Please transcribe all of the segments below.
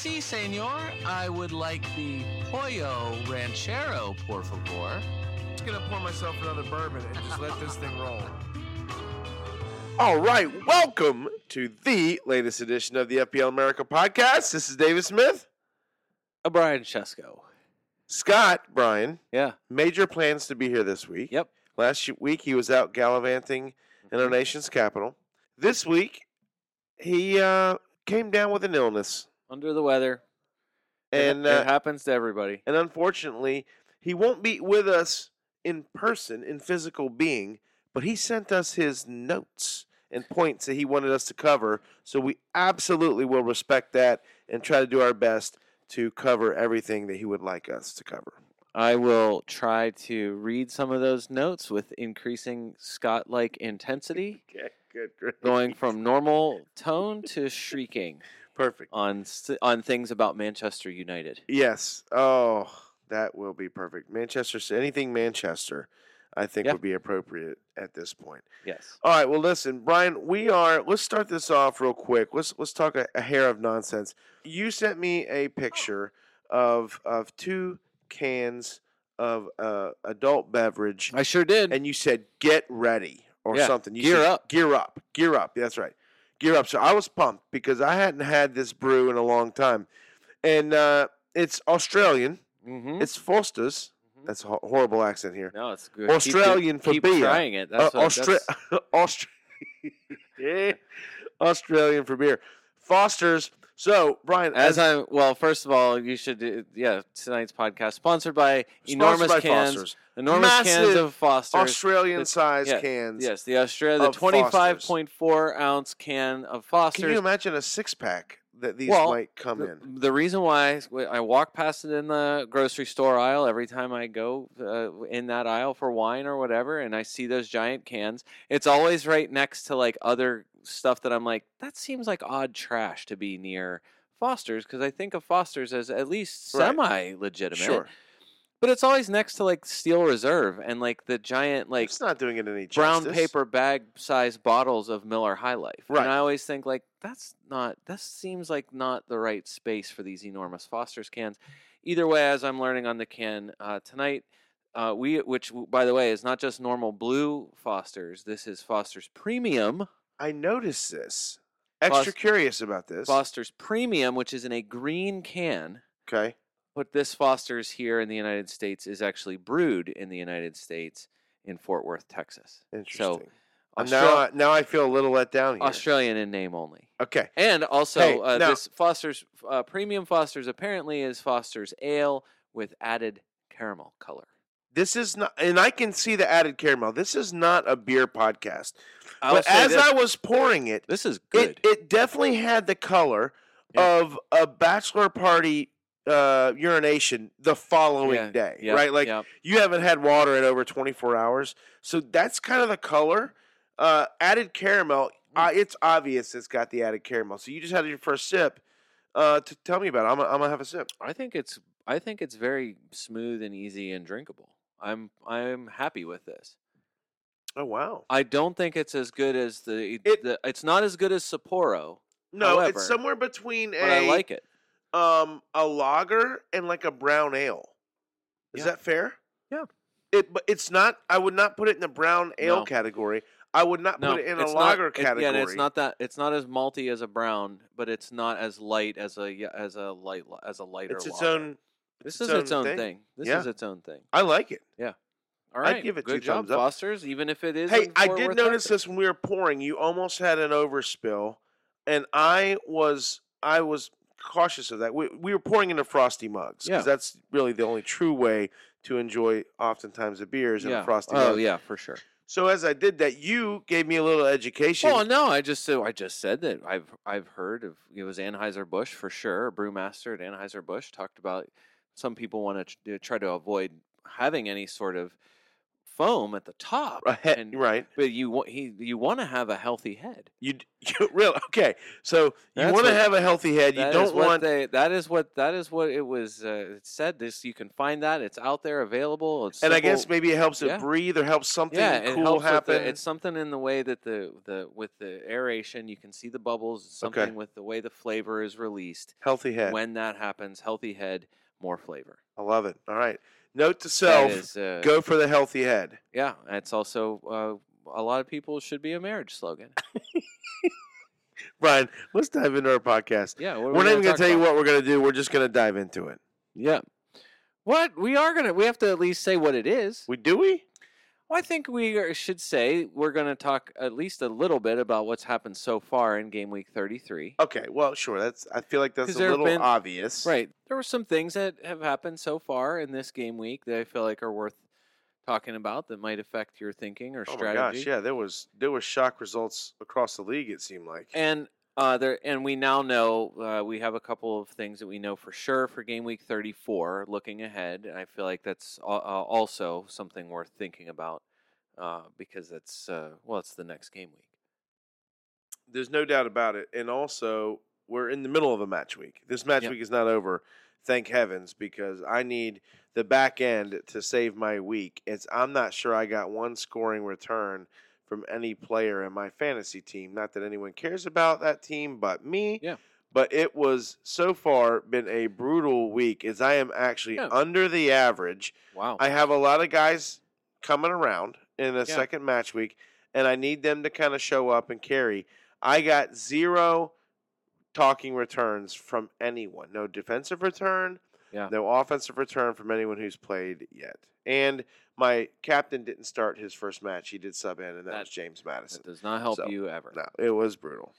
Si, senor. I would like the pollo ranchero, por favor. I'm just gonna pour myself another bourbon and just let this thing roll. All right, welcome to the latest edition of the FPL America podcast. This is David Smith. O'Brien Chesko. Scott Brian Yeah. major plans to be here this week. Yep. Last week he was out gallivanting in our nation's capital. This week he uh, came down with an illness, Under the weather. and it uh, happens to everybody. and unfortunately he won't be with us in person in physical being. But he sent us his notes and points that he wanted us to cover. So we absolutely will respect that and try to do our best to cover everything that he would like us to cover. I will try to read some of those notes with increasing Scott like intensity, Okay, good, great. going from normal tone to shrieking perfect. on on things about Manchester United. Yes. Oh, that will be perfect. Manchester, anything Manchester, I think Yeah. would be appropriate at this point. Yes. All right. Well, listen, Brian. We are. Let's start this off real quick. Let's let's talk a, a hair of nonsense. You sent me a picture of of two cans of uh, adult beverage, I sure did. and you said "get ready" or Yeah, something. You gear said, up. Gear up. Gear up. That's right. Gear up. So I was pumped because I hadn't had this brew in a long time, and uh, it's Australian. mm-hmm. It's Foster's. Mhm. That's a horrible accent here. No, it's good. Keep- Australian for keep beer. trying it. Uh, what, Austra- that's- Austra- Yeah. Australian for beer. Foster's. So, Brian, As I'm well, first of all, you should do, yeah. Tonight's podcast sponsored by sponsored enormous by cans, Foster's. Enormous cans Massive of Foster's. Australian size yeah, cans. Yes, the Australia, the of twenty-five point four ounce can of Foster's. Can you imagine a six pack that these Well, might come the, in? the reason why I- I walk past it in the grocery store aisle every time I go uh, in that aisle for wine or whatever, and I see those giant cans, it's always right next to like other stuff that I'm like, that seems like odd trash to be near Foster's because I think of Foster's as at least Right. semi legitimate. Sure. But it's always next to like Steel Reserve and like the giant like it's not doing it any brown justice. paper bag size bottles of Miller High Life. Right. And I always think like that's not that seems like not the right space for these enormous Foster's cans. Either way, as I'm learning on the can uh, tonight, uh, we which by the way is not just normal blue Foster's. This is Foster's Premium. I noticed this. Extra Fos- curious about this. Foster's Premium, which is in a green can. okay. But this Foster's here in the United States is actually brewed in the United States in Fort Worth, Texas. Interesting. Uh, Austra- now, now I feel a little let down here. Australian in name only. Okay. And also, Hey, uh, now- this Foster's uh, premium Foster's apparently is Foster's ale with added caramel color. This is not, and I can see the added caramel. This is not a beer podcast. I'll but as this, I was pouring it, this is good. it, it definitely had the color Yeah. of a bachelor party uh, urination the following Yeah, day, right? Like you haven't had water in over 24 hours. So that's kind of the color. Uh, added caramel, Mm. uh, it's obvious it's got the added caramel. So you just had your first sip. Uh, to tell me about it. I'm gonna, I'm gonna have a sip. I think it's I think it's very smooth and easy and drinkable. I'm I'm happy with this. Oh wow! I don't think it's as good as the, It- the it's not as good as Sapporo, No, However, it's somewhere between but a I like it. Um a lager and like a brown ale. Is Yeah. that fair? Yeah. It, but it's not. I would not put it in the brown ale No. category. I would not No, put it in a it's lager not, it- category. yeah, it's not that it's not as malty as a brown, but it's not as light as a yeah, as a light as a lighter. It's its lager. own. This its is its own own thing. thing. This Yeah. is its own thing. I like it. All I'd give it good two job, thumbs up. Fosters. Even if it is. Hey, I did notice this when we were pouring. You almost had an overspill, and I was I was cautious of that. We, we were pouring into frosty mugs because Yeah. that's really the only true way to enjoy oftentimes the beers in Yeah. a frosty Oh mug. yeah, for sure. So as I did that, you gave me a little education. Well, no, I just I just said that I've I've heard of it was Anheuser Busch for sure. A brewmaster at Anheuser Busch talked about some people want to try to avoid having any sort of foam at the top, Right, and, right. but you want he you want to have a healthy head. You, you really okay? So you want to have a healthy head. You don't want they, that is what that is what it was uh, it said. This you can find that it's out there available. It's and I guess maybe it helps it Yeah. breathe or helps something yeah, it cool helps happen. the, it's something in the way that the the with the aeration you can see the bubbles. It's Okay. something with the way the flavor is released. healthy head. When that happens, healthy head, more flavor. I love it. All right. Note to self: is, uh, go for the healthy head. Yeah, it's also uh, a lot of people should be a marriage slogan. Brian, let's dive into our podcast. Yeah, We're we not even gonna going to tell you what we're going to do. We're just going to dive into it. Yeah, what we are gonna we have to at least say what it is. We do we? Well, I think we should say we're going to talk at least a little bit about what's happened so far in game week 33. Okay. Well, sure. That's. I feel like that's a little been- obvious. Right. There were some things that have happened so far in this game week that I feel like are worth talking about that might affect your thinking or strategy. Oh my gosh! Yeah, there was there was shock results across the league. It seemed like. And uh, there, and we now know uh, we have a couple of things that we know for sure for game week 34. Looking ahead, and I feel like that's uh, also something worth thinking about uh, because it's uh, well, it's the next game week. There's no doubt about it. And also, we're in the middle of a match week. This match Yep. week is not over. Thank heavens, because I need the back end to save my week. It's I'm not sure I got one scoring return from any player in my fantasy team. Not that anyone cares about that team but me. Yeah. But it was so far been a brutal week as I am actually Yeah. under the average. Wow. I have a lot of guys coming around in the Yeah. second match week, and I need them to kind of show up and carry. I got zero talking returns from anyone. No defensive return. Yeah. No offensive return from anyone who's played yet. And my captain didn't start his first match. He did sub in, and that, That- was James Maddison. that does not help So, you ever. No, it was brutal.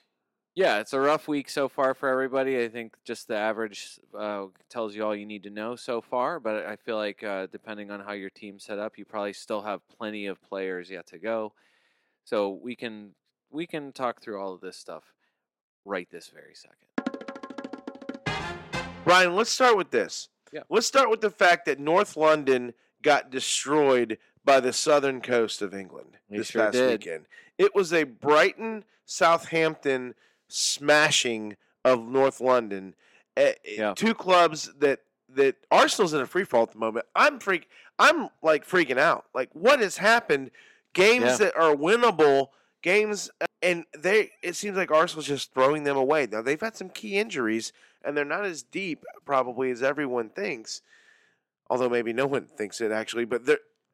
Yeah, it's a rough week so far for everybody. I think just the average uh, tells you all you need to know so far. But I feel like uh, depending on how your team's set up, you probably still have plenty of players yet to go. So we can we can talk through all of this stuff right this very second. Brian, let's start with this. Yeah. Let's start with the fact that North London got destroyed by the southern coast of England They this sure past did. weekend. It was a Brighton Southampton smashing of North London. Eh, eh, Yeah. Two clubs that that Arsenal's in a free fall at the moment. I'm freak I'm like freaking out. Like what has happened? Games Yeah. that are winnable, games and they it seems like Arsenal's just throwing them away. Now they've had some key injuries and they're not as deep probably as everyone thinks. Although maybe no one thinks it actually, but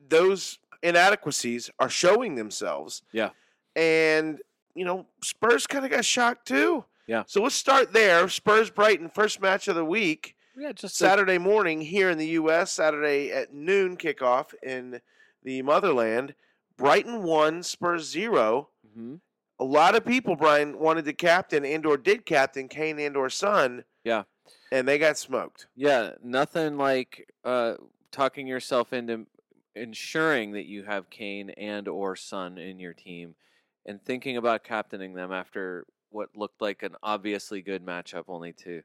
those inadequacies are showing themselves. Yeah. And you know, Spurs kind of got shocked too. Yeah. So let's start there. Spurs Brighton first match of the week. Yeah, just a- Saturday morning here in the U.S. Saturday at noon kickoff in the motherland. Brighton one, Spurs zero. Mhm. A lot of people, Brian, wanted to captain and or did captain Kane and or Son. Yeah. And they got smoked. Yeah, nothing like uh, talking yourself into ensuring that you have Kane and or Son in your team, and thinking about captaining them after what looked like an obviously good matchup, only to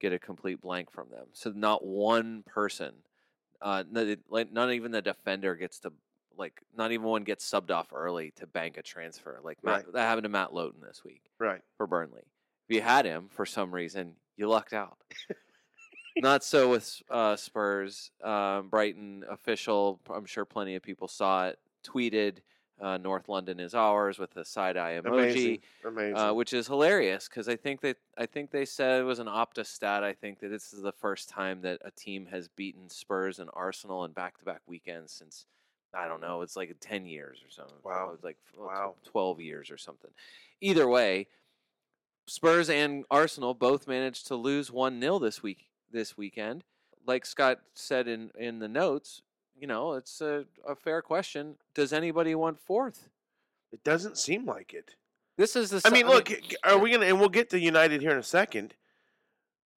get a complete blank from them. So not one person, uh, not even the defender gets to like not even one gets subbed off early to bank a transfer. Like Matt, Right. that happened to Matt Lowton this week Right. for Burnley. If you had him for some reason, you lucked out. Not so with uh, Spurs. Um, Brighton official, I'm sure plenty of people saw it, tweeted uh, North London is ours with a side eye emoji, Amazing. Amazing. uh, which is hilarious because I think that I think they said it was an Opta stat. I think that this is the first time that a team has beaten Spurs and Arsenal in back-to-back weekends since I don't know. It's like ten years or something. Wow. It's like Wow. twelve years or something. Either way, Spurs and Arsenal both managed to lose one 0 this week this weekend. Like Scott said in in the notes, you know, it's a, a fair question. Does anybody want fourth? It doesn't seem like it. This is the. I mean, look, are we gonna? And we'll get to United here in a second.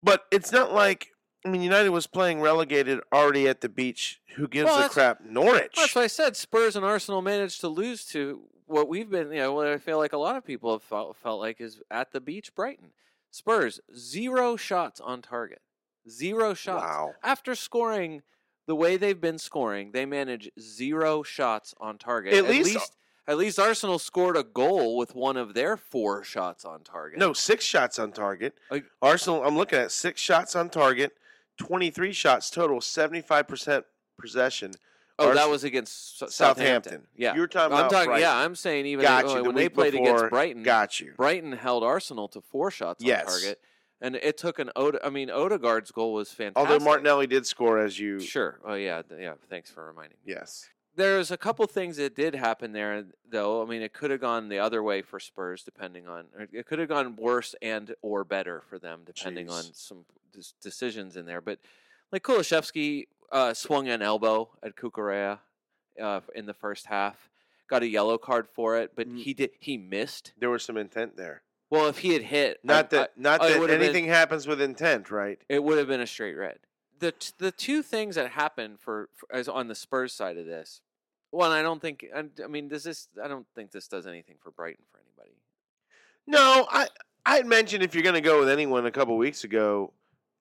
But it's not like I mean, United was playing relegated already at the beach. Who gives Well, a crap? Norwich. Well, that's what I said. Spurs and Arsenal managed to lose to what we've been, you know, what I feel like a lot of people have felt, felt like is at the beach, Brighton. Spurs, zero shots on target. Zero shots. Wow. After scoring the way they've been scoring, they manage zero shots on target. At At, least- least, at least Arsenal scored a goal with one of their four shots on target. No, six shots on target. Like- Arsenal, I'm looking at six shots on target, 23 shots total, 75% possession. Oh, that was against Southampton. Southampton. Yeah. You were talking I'm talking. Brighton. Yeah, I'm saying even Got you. The when they played before, against Brighton, Got you. Brighton held Arsenal to four shots Yes. on target, and it took an Ode. I mean, Odegaard's goal was fantastic. Although Martinelli did score, as you. Sure. Oh yeah. Yeah. Thanks for reminding me. Yes. There's a couple things that did happen there, though. I mean, it could have gone the other way for Spurs, depending on. Or it could have gone worse and or better for them, depending on some decisions in there. But like Kulusevski uh, swung an elbow at Cucurella uh, in the first half, got a yellow card for it, but Mm. he did he missed. There was some intent there. Well, if he had hit, Not I- that, not oh, it that would've been- anything happens with intent, right? it would have been a straight red. The t- the two things that happened for, for as on the Spurs side of this, one, I don't think. I, I mean, does this? I don't think this does anything for Brighton for anybody. No, I I had mentioned if you're going to go with anyone a couple weeks ago,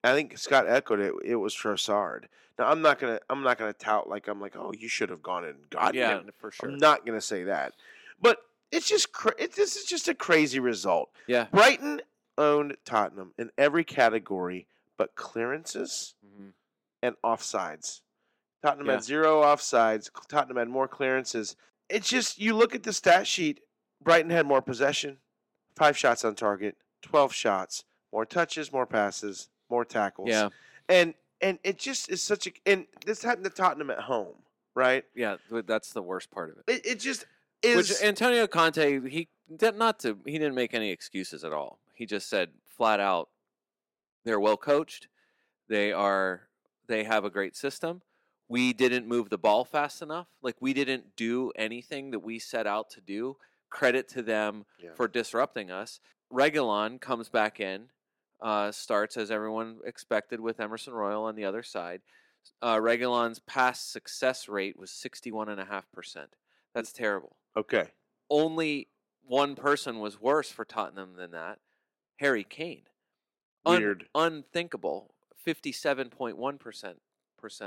I think Scott echoed it. It was Trossard. Now I'm not gonna I'm not gonna tout like I'm like oh you should have gone and gotten yeah, him. for sure. I'm not gonna say that, but it's just cra- it, this is just a crazy result. yeah. Brighton owned Tottenham in every category but clearances Mhm. and offsides. Tottenham Yeah. had zero offsides. Tottenham had more clearances. It's just you look at the stat sheet. Brighton had more possession, five shots on target, twelve shots, more touches, more passes, more tackles. Yeah. and and it just is such a and this happened to Tottenham at home, right? Yeah. That's the worst part of it. It, it just is. Which Antonio Conte, he did not to he didn't make any excuses at all. He just said flat out, they're well coached. They are they have a great system. We didn't move the ball fast enough. Like we didn't do anything that we set out to do. Credit to them Yeah. for disrupting us. Reguilón comes back in, uh, starts as everyone expected with Emerson Royal on the other side. Uh, Reguilón's pass success rate was 61.5%. That's terrible okay. only one person was worse for Tottenham than that Harry Kane. Un- Weird. unthinkable. 57.1%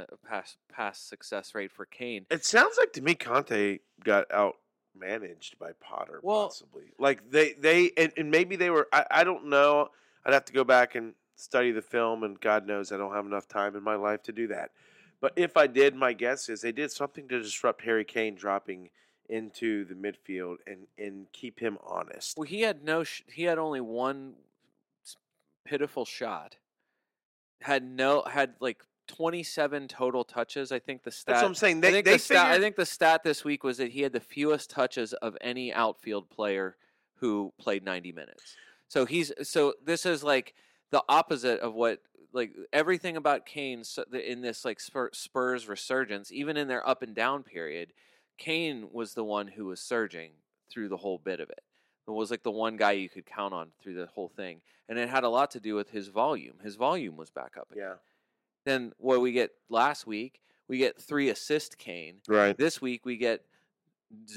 of pass pass success rate for Kane. It sounds like to me Conte got out managed by Potter, Well- possibly. Like they they and, and maybe they were. I, I don't know. I'd have to go back and study the film, and God knows I don't have enough time in my life to do that. But if I did, my guess is they did something to disrupt Harry Kane dropping into the midfield and and keep him honest. Well, he had no sh- he had only one pitiful shot. Had no had like 27 total touches. I think the stat That's what I'm saying. I They think they the stat, I think the stat this week was that he had the fewest touches of any outfield player who played 90 minutes. So he's so this is like the opposite of what like everything about Kane in this like Spur- Spurs resurgence, even in their up and down period, Kane was the one who was surging through the whole bit of it. Was like the one guy you could count on through the whole thing, and it had a lot to do with his volume. His volume was back up again. yeah, Then what we get last week, we get three assist Kane. right. This week we get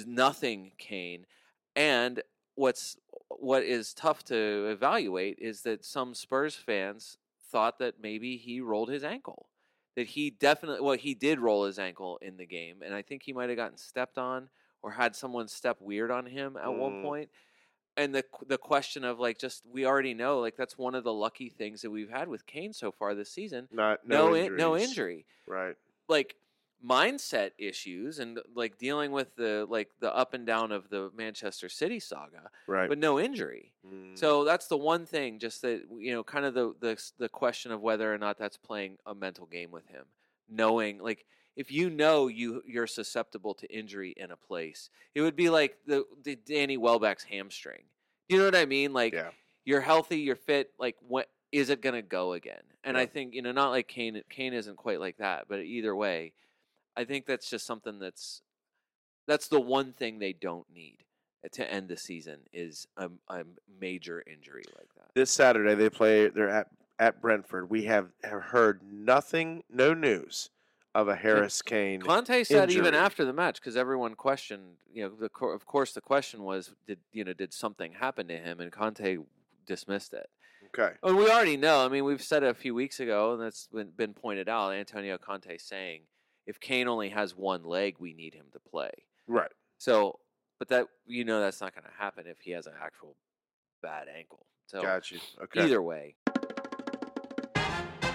nothing Kane, and what's what is tough to evaluate is that some Spurs fans thought that maybe he rolled his ankle. That he definitely well he did roll his ankle in the game, and I think he might have gotten stepped on or had someone step weird on him at one Mm. point. And the the question of like just we already know like that's one of the lucky things that we've had with Kane so far this season. Not No no in, no injury Right. like mindset issues and like dealing with the like the up and down of the Manchester City saga, Right. but no injury. Mm. So that's the one thing, just that you know, kind of the the the question of whether or not that's playing a mental game with him, knowing like if you know you you're susceptible to injury in a place, it would be like the, the Danny Welbeck's hamstring. You know what I mean? Like yeah. you're healthy, you're fit. Like, what is it gonna go again? And I think you know, not like Kane. Kane isn't quite like that, but either way, I think that's just something that's that's the one thing they don't need to end the season is a, a major injury like that. This Saturday they play. They're at at Brentford. We have, have heard nothing, no news of a Harris Kane. Conte said even after the match because everyone questioned, you know, the, of course the question was, did you know, did something happen to him? And Conte dismissed it. Okay. And we already know. I mean, we've said it a few weeks ago, and that's been, been pointed out. Antonio Conte saying, if Kane only has one leg, we need him to play. Right. So, but that you know that's not going to happen if he has an actual bad ankle. So Got you. Okay. either way,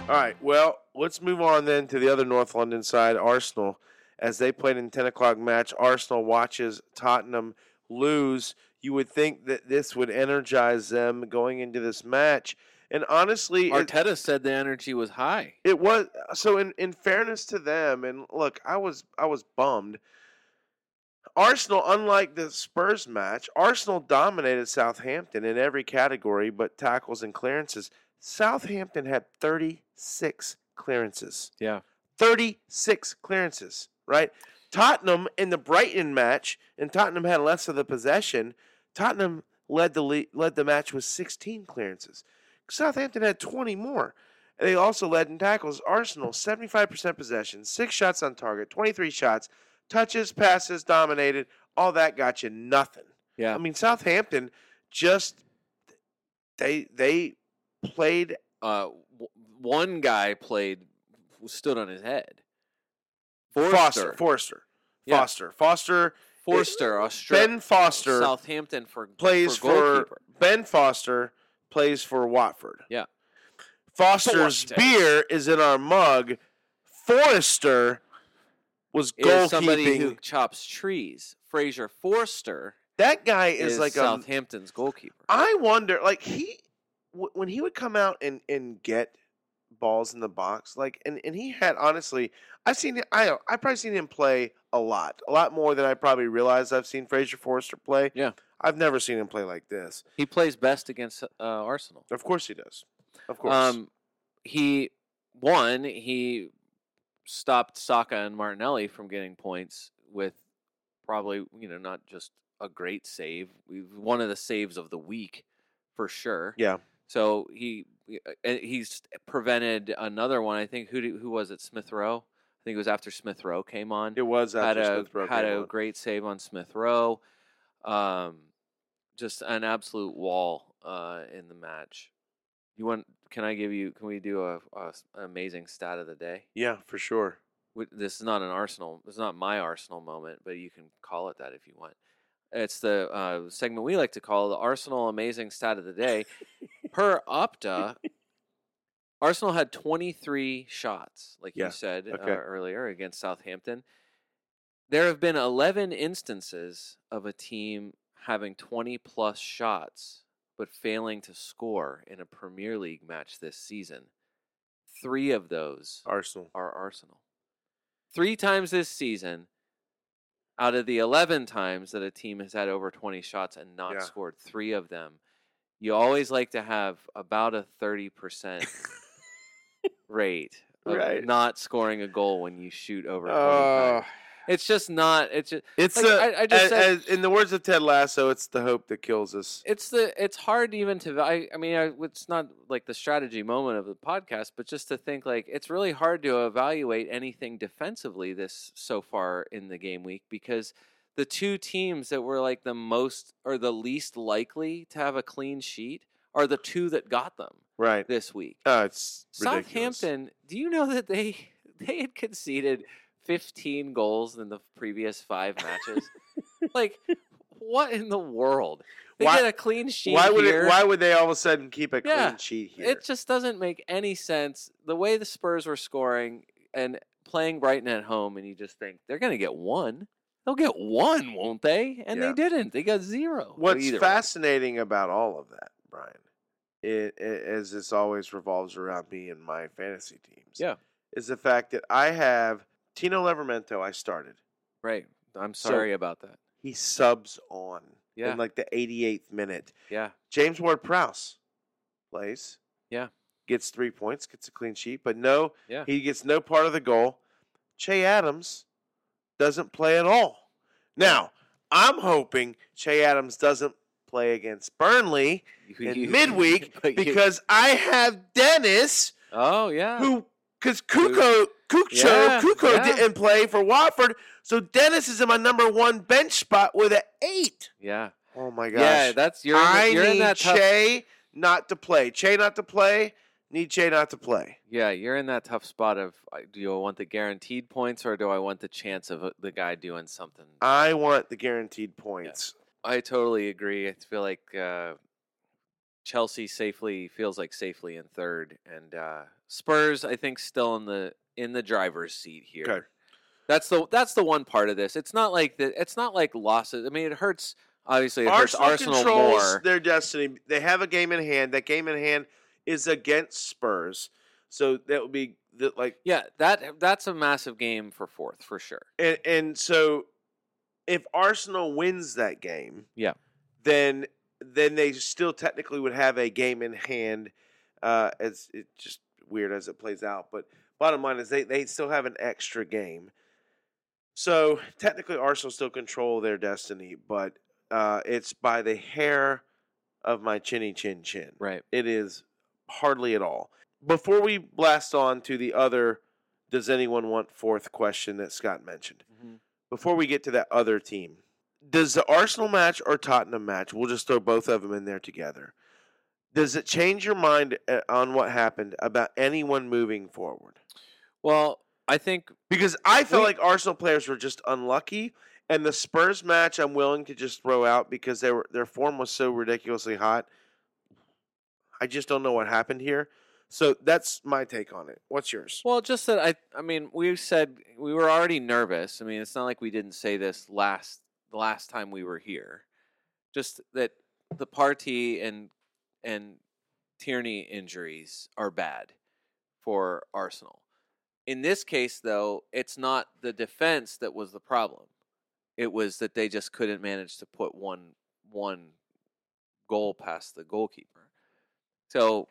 All right. Well, let's move on then to the other North London side, Arsenal. As they played in 10 o'clock match, Arsenal watches Tottenham lose. You would think that this would energize them going into this match. And honestly, it, Arteta said the energy was high. it was so in, in fairness to them, and look, I was I was bummed. Arsenal, unlike the Spurs match, Arsenal dominated Southampton in every category but tackles and clearances. Southampton had 36 clearances. Yeah. 36 clearances, right? Tottenham in the Brighton match, and Tottenham had less of the possession. Tottenham led the le- led the match with 16 clearances. Southampton had 20 more. They also led in tackles. Arsenal 75% possession, six shots on target, 23 shots, touches, passes, dominated. All that got you nothing. Yeah. I mean, Southampton just they they played uh, one guy played stood on his head. Foster, Forster, Forster, Yeah. Foster, Foster. Eh, Forster, Australia, Ben Foster Southampton for plays for, for. Ben Foster plays for Watford. Yeah. Foster's Forster. beer is in our mug. Forrester was is somebody who chops trees. Fraser Forster that guy is, is, like a. Southampton's goalkeeper. I wonder, like he, w- when he would come out and and get balls in the box, like, and and he had honestly, I've seen I I probably seen him play a lot, a lot more than I probably realized. I've seen Fraser Forrester play. Yeah. I've never seen him play like this. He plays best against uh, Arsenal. Of course he does. Of course. Um, he one he stopped Saka and Martinelli from getting points with probably you know not just a great save, one of the saves of the week for sure. yeah. So he he's prevented another one. I think who who was it? Smith Rowe. I think it was after Smith Rowe came on. It was had after a had a on. great save on Smith Rowe. Um, just an absolute wall uh, in the match. You want? Can I give you? Can we do a, a an amazing stat of the day? Yeah, for sure. This is not an Arsenal. This is not my Arsenal moment, but you can call it that if you want. It's the uh, segment we like to call the Arsenal Amazing Stat of the Day. per Opta, Arsenal had 23 shots, like Yeah, you said uh, earlier, against Southampton. There have been 11 instances of a team having 20 plus shots but failing to score in a Premier League match this season. Three of those Arsenal. are Arsenal. Three times this season, out of the 11 times that a team has had over 20 shots and not Yeah. scored, three of them, you always like to have about a 30% rate of Right. not scoring a goal when you shoot over 20 Oh. It's just not, it's just, it's Like, a, I- I just as- said- as- in the words of Ted Lasso, it's the hope that kills us. it's the it's hard even to I, I mean I, it's not like the strategy moment of the podcast but just to think like it's really hard to evaluate anything defensively this so far in the game week because the two teams that were like the most or the least likely to have a clean sheet are the two that got them Right. this week Oh, it's ridiculous. Southampton do you know that they they had conceded 15 goals in the previous 5 matches like what in the world they Why- get a clean sheet Why would here. it, Why would they all of a sudden keep a Yeah, clean sheet here? It just doesn't make any sense. The way the Spurs were scoring and playing Brighton at home, and you just think they're going to get one. They'll get one, won't they? And Yeah. they didn't. They got zero. What's either way. fascinating about all of that, Brian, it, it, as this always revolves around me and my fantasy teams, Yeah. is the fact that I have Tino Livramento. I started. Right. I'm So- sorry about that. He subs on Yeah. in like the 88th minute. Yeah. James Ward Prowse plays. Yeah. Gets three points, gets a clean sheet, but no, Yeah. he gets no part of the goal. Che Adams doesn't play at all. Now, I'm hoping Che Adams doesn't play against Burnley in midweek because I have Dennis oh yeah, who because Kuko Yeah, Kuko yeah. didn't play for Watford, so Dennis is in my number one bench spot with an eight. yeah, Oh my gosh! yeah. That's you're I you're need in that tough. Che not to play. Che not to play. Need Che not to play. Yeah, you're in that tough spot of uh, do I want the guaranteed points or do I want the chance of uh, the guy doing something? I want the guaranteed points. I totally agree. I feel like uh, Chelsea safely feels like safely in third, and uh, Spurs I think still in the in the driver's seat here. Okay. That's the that's the one part of this. It's not like the it's not like losses. I mean, it hurts. Obviously, it hurts Arsenal, Arsenal controls more. their destiny. They have a game in hand. That game in hand is against Spurs, so that would be the, like Yeah, that that's a massive game for fourth for sure. and and so if Arsenal wins that game, Yeah. then then they still technically would have a game in hand. Uh, as it just weird as it plays out, but bottom line is they they still have an extra game. So technically, Arsenal still control their destiny, but uh, it's by the hair of my chinny chin chin. Right. It is hardly at all. Before we blast on to the other, does anyone want fourth question that Scott mentioned? Before we get to that other team, does the Arsenal match or Tottenham match? We'll just throw both of them in there together. Does it change your mind uh, on what happened about anyone moving forward? Well, I think Because I felt We- like Arsenal players were just unlucky, and the Spurs match I'm willing to just throw out because they were their form was so ridiculously hot. I just don't know what happened here. So that's my take on it. What's yours? Well, just that I I mean, we said we were already nervous. I mean, it's not like we didn't say this last the last time we were here. Just that the party and and Tierney injuries are bad for Arsenal. In this case though, it's not the defense that was the problem. It was that they just couldn't manage to put one one goal past the goalkeeper. So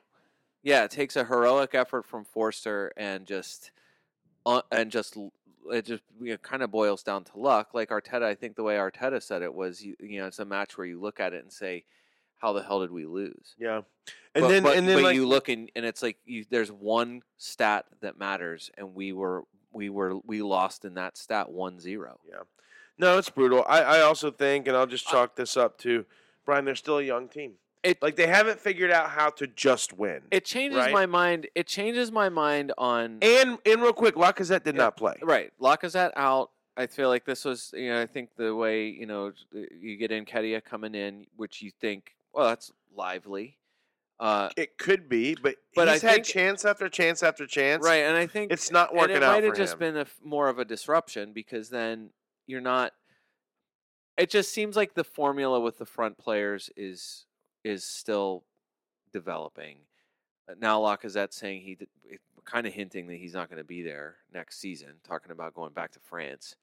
yeah, it takes a heroic effort from Forster and just uh, and just it just you know, kind of boils down to luck. Like Arteta, I think the way Arteta said it was, you, you know, it's a match where you look at it and say, "How the hell did we lose?" Yeah, and but, then but, and then but like, you look and, and it's like you, there's one stat that matters, and we were we were we lost in that stat 1-0. no, it's brutal. I, I also think, and I'll just chalk this up to Brian. They're still a young team. It- like they haven't figured out how to just win. It changes Right. my mind. It changes my mind on and and real quick, Lacazette did Yeah. not play. Right. Lacazette out. I feel like this was, you know, I think the way, you know, you get Nketiah coming in, which you think, well, that's lively. Uh, It could be, but But I he's had think- chance after chance after chance. right. And I think It's not working it out might have just him. been a more of a disruption because then you're not. It just seems like the formula with the front players is is still developing. Uh, Now Lacazette saying he kind of hinting that he's not going to be there next season, talking about going back to France.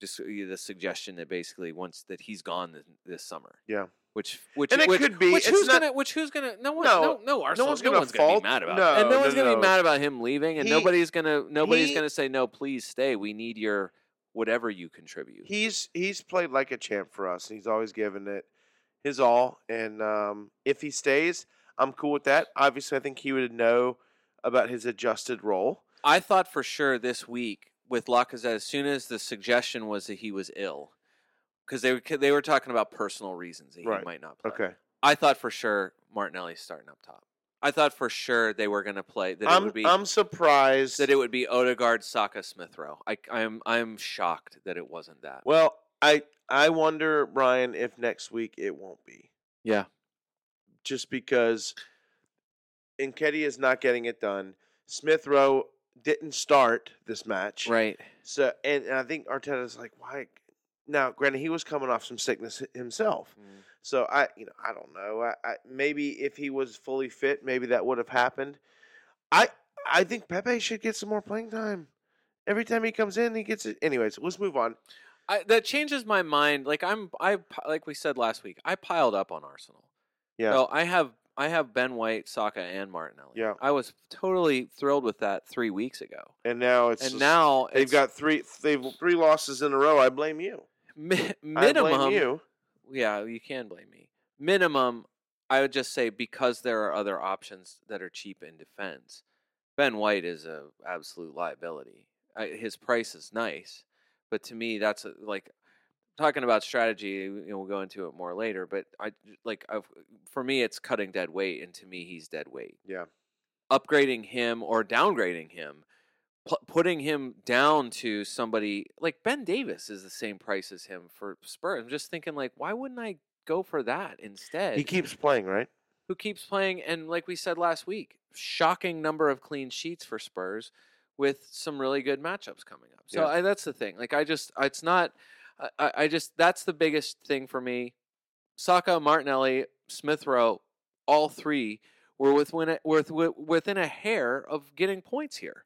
Just uh, the suggestion that basically once that he's gone this, this summer. Yeah. Which which And it which, could be, which who's not- gonna which who's gonna no one No, no no Arsenal, one's no gonna one's gonna be mad about no, it. and no, no, one's gonna no. be mad about him leaving and He- nobody's gonna nobody's he- gonna say no please stay we need your whatever you contribute He's he's played like a champ for us. He's always given it his all, and um, if he stays, I'm cool with that. Obviously, I think he would know about his adjusted role. I thought for sure this week with Lacazette as soon as the suggestion was that he was ill because they were they were talking about personal reasons that Right. he might not play. Okay, I thought for sure Martinelli's starting up top. I thought for sure they were going to play that it I'm would be I'm surprised that it would be Odegaard, Saka, Smith Rowe. I I'm I'm shocked that it wasn't that. Well, I I wonder, Brian, if next week it won't be. Yeah. Just because Nketiah is not getting it done. Smith Rowe didn't start this match. Right. So and, and I think Arteta's like, why now granted he was coming off some sickness hi- himself. Mm. So I you know, I don't know. I, I maybe if he was fully fit, maybe that would have happened. I I think Pepe should get some more playing time. Every time he comes in, he gets it. Anyways, let's move on. I, that changes my mind. Like I'm, I like we said last week, I piled up on Arsenal. Yeah. So I have, I have Ben White, Saka, and Martinelli. Yeah. I was totally thrilled with that three weeks ago, And now it's and just- now they've got three. They've three losses in a row. I blame you. Mi- I minimum. blame you. Yeah, you can blame me. Minimum, I would just say because there are other options that are cheap in defense. Ben White is a absolute liability. I, his price is nice, but to me, that's a, like talking about strategy. You know, we'll go into it more later. But I like I've, for me, it's cutting dead weight, and to me, he's dead weight. Yeah. Upgrading him or downgrading him, pu- putting him down to somebody like Ben Davies is the same price as him for Spurs. I'm just thinking like, why wouldn't I go for that instead? He keeps playing, right? who keeps playing, and like we said last week, shocking number of clean sheets for Spurs with some really good matchups coming up. So Yeah. I, that's the thing. Like I just, it's not. I- I, just that's the biggest thing for me. Saka, Martinelli, Smith Rowe, all three were within a, within a hair of getting points here.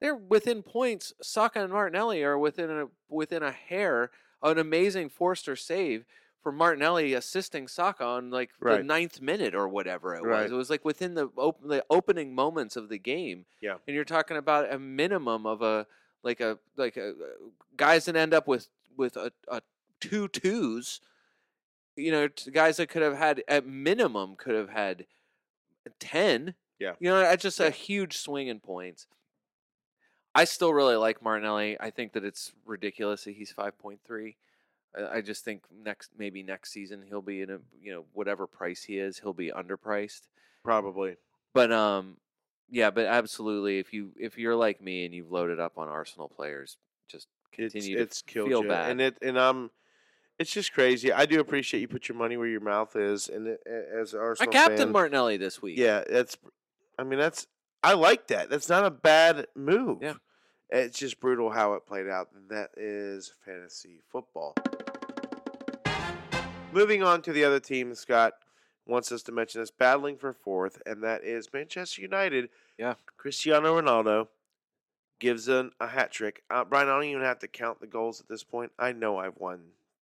They're within points. Saka and Martinelli are within a within a hair. An amazing Forster save for Martinelli assisting Saka on like the ninth minute or whatever it Right. was. It was like within the, op- the opening moments of the game. Yeah. and you're talking about a minimum of a like a like a guys that end up with with a, a two twos. You know, guys that could have had at minimum could have had ten. Yeah. you know, that's just Yeah. a huge swing in points. I still really like Martinelli. I think that it's ridiculous that he's five point three. I I just think next maybe next season he'll be in a you know whatever price he is he'll be underpriced. Probably. But um, yeah, but absolutely if you if you're like me and you've loaded up on Arsenal players, just It's continue to it's feel you. bad. and it and I'm. It's just crazy. I do appreciate you put your money where your mouth is, and it, as an I captain Martinelli this week. Yeah, that's. I mean, that's. I like that. That's not a bad move. Yeah. It's just brutal how it played out. and That is fantasy football. Moving on to the other team, Scott wants us to mention this battling for fourth, and that is Manchester United. Yeah. Cristiano Ronaldo gives an, a hat trick. Uh, Brian, I don't even have to count the goals at this point. I know I've won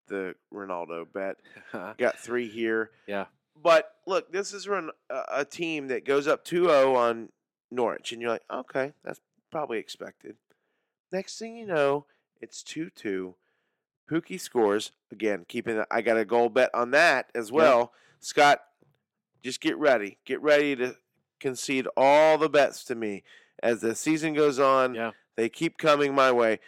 the Ronaldo bet. Got three here. Yeah. But look, this is a, a team that goes up 2-0 on Norwich, and you're like, okay, that's probably expected. Next thing you know, it's 2-2. Pukki scores again. Keeping, I got a goal bet on that as well. Scott, just get ready. Get ready to concede all the bets to me as the season goes on. Yeah. They keep coming my way.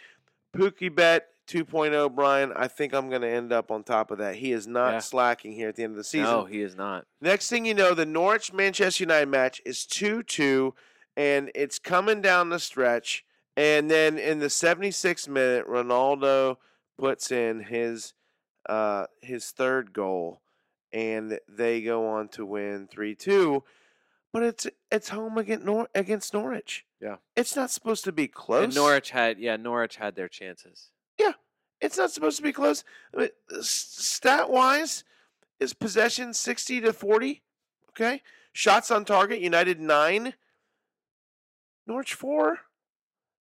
Pukki bet 2.0, Brian. I think I'm going to end up on top of that. He is not Yeah. slacking here at the end of the season. No, he is not. Next thing you know, the Norwich Manchester United match is 2 2, and it's coming down the stretch. And then in the 76th minute, Ronaldo puts in his uh, his third goal, and they go on to win 3 2. But it's it's home against, Nor- against Norwich. Yeah. It's not supposed to be close. And Norwich had yeah, Norwich had their chances. Yeah, it's not supposed to be close. Stat wise, is possession 60 to 40. Okay. Shots on target, United 9. Norwich 4.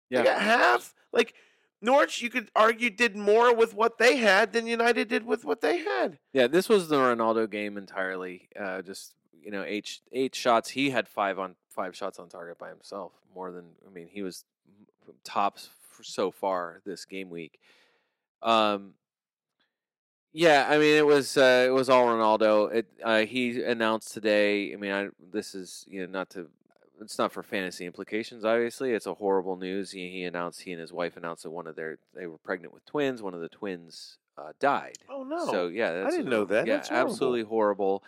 Yeah. They got half. Like, Norwich, you could argue, did more with what they had than United did with what they had. Yeah, this was the Ronaldo game entirely. Uh, just you know, eight eight shots. He had five on five shots on target by himself. More than I mean, he was tops so far this game week. Um, yeah, I mean, it was uh, it was all Ronaldo. It uh, he announced today. I mean, I, this is you know not to. It's not for fantasy implications, obviously. It's a horrible news. He, he announced he and his wife announced that one of their they were pregnant with twins. One of the twins uh, died. Oh, no. So yeah, that's I didn't know that. Yeah, horrible. absolutely horrible.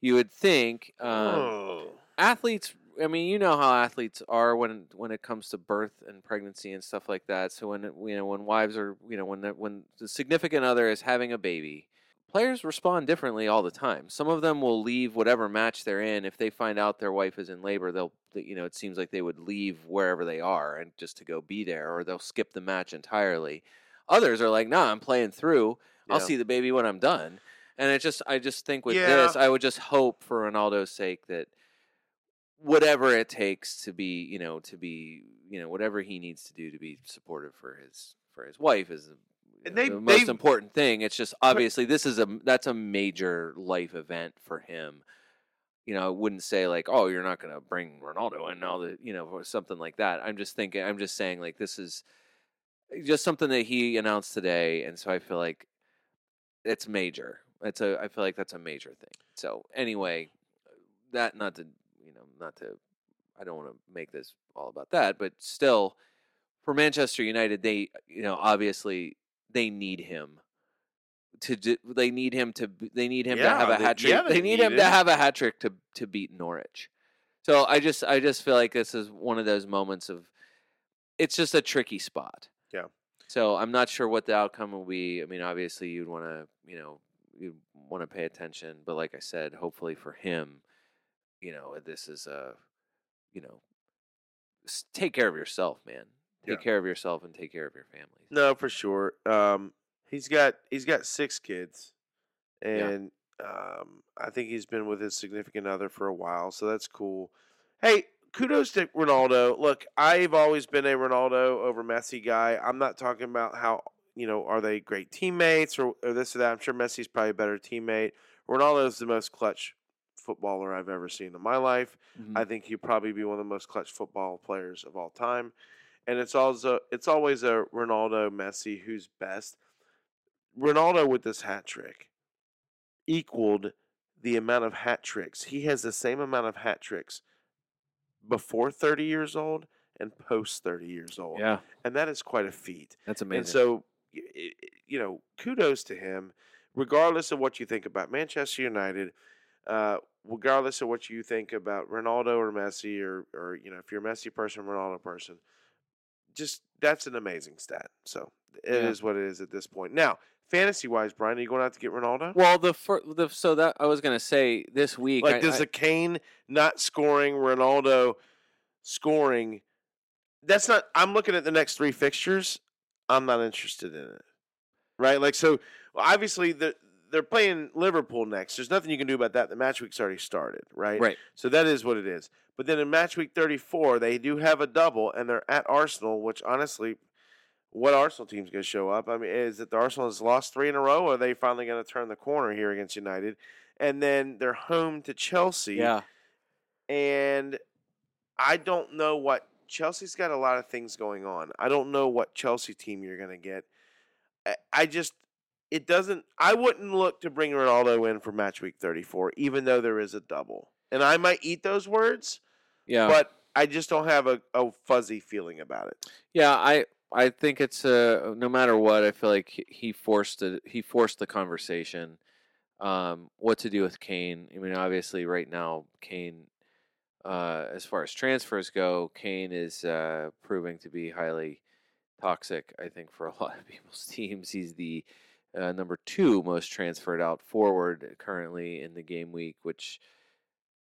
You would think um, oh. athletes. I mean, you know how athletes are when when it comes to birth and pregnancy and stuff like that. So when it- you know when wives are you know when the, when the significant other is having a baby, players respond differently all the time. Some of them will leave whatever match they're in if they find out their wife is in labor. They'll you know it seems like they would leave wherever they are and just to go be there, or they'll skip the match entirely. Others are like, nah, I'm playing through. I'll see the baby when I'm done. And it just, I just think with Yeah. this, I would just hope for Ronaldo's sake that whatever it takes to be, you know, to be, you know, whatever he needs to do to be supportive for his for his wife is And they- the most they- important thing. It's just obviously this is a that's a major life event for him. you know, I wouldn't say like, oh, you're not going to bring Ronaldo and all the, you know, or something like that. I'm just thinking, I'm just saying like this is eh, just something that he announced today, and so I feel like it's major. It's a, I feel like that's a major thing. So anyway, that not to, you know, not to, I don't want to make this all about that, but still, for Manchester United, they, you know, obviously they need him to do, they need him to they need him to have a hat trick. yeah, they, they need need him to have a hat trick to to beat Norwich. So I just I just feel like this is one of those moments of it's just a tricky spot. Yeah. So I'm not sure what the outcome will be. I mean, obviously you'd want to, you know, you'd want to pay attention, but like I said, hopefully for him, you know, this is a, you know, take care of yourself, man. Take Yeah. care of yourself and take care of your family. No, for sure. Um, he's got he's got six kids, and um, I think he's been with his significant other for a while, so that's cool. Hey, kudos to Ronaldo. Look, I've always been a Ronaldo over Messi guy. I'm not talking about how you know are they great teammates or, or this or that. I'm sure Messi's probably a better teammate. Ronaldo's the most clutch footballer I've ever seen in my life. I think he'd probably be one of the most clutch football players of all time. And it's also it's always a Ronaldo Messi who's best. Ronaldo with this hat trick equaled the amount of hat tricks. He has the same amount of hat tricks before 30 years old and post 30 years old. Yeah, And that is quite a feat. that's amazing. And so, you know, kudos to him, regardless of what you think about Manchester United, uh, regardless of what you think about Ronaldo or Messi, or, or, you know, if you're a Messi person, Ronaldo person, just that's an amazing stat. So it is Yeah. what it is at this point. Now, fantasy wise, Brian, are you going out to get Ronaldo? Well, the, fir- the so that I was gonna say this week, like, I- does I- a Kane not scoring, Ronaldo scoring? That's not. I'm looking at the next three fixtures. I'm not interested in it. Right? Like, so obviously the, they're playing Liverpool next. There's nothing you can do about that. The match week's already started. Right? right? So that is what it is. But then in match week 34, they do have a double, and they're at Arsenal, which honestly, what Arsenal team's going to show up? I mean, is it the Arsenal has lost three in a row, or are they finally going to turn the corner here against United? And then they're home to Chelsea. Yeah, And I don't know what Chelsea's got a lot of things going on. I don't know what Chelsea team you're going to get. I- I just it doesn't I wouldn't look to bring Ronaldo in for match week 34 even though there is a double. And I might eat those words, yeah, but I just don't have a, a fuzzy feeling about it. yeah. I I think it's uh, no matter what. I feel like he- he forced it. He forced the conversation. Um, what to do with Kane? I mean, obviously, right now, Kane, uh, as far as transfers go, Kane is uh, proving to be highly toxic. I think for a lot of people's teams, he's the uh, number two most transferred out forward currently in the game week, which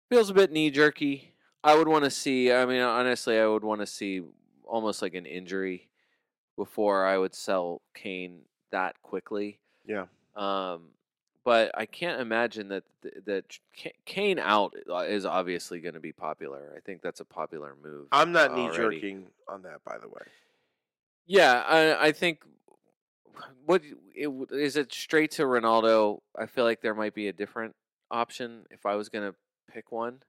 feels a bit knee jerky. I would want to see. I mean, honestly, I would want to see almost like an injury before I would sell Kane that quickly. Yeah. Um, but I can't imagine that that Kane out uh, is obviously going to be popular. I think that's a popular move. I'm not knee jerking on that by the way. Yeah, I, I think. What it, is it straight to Ronaldo? I feel like there might be a different option if I was gonna pick one.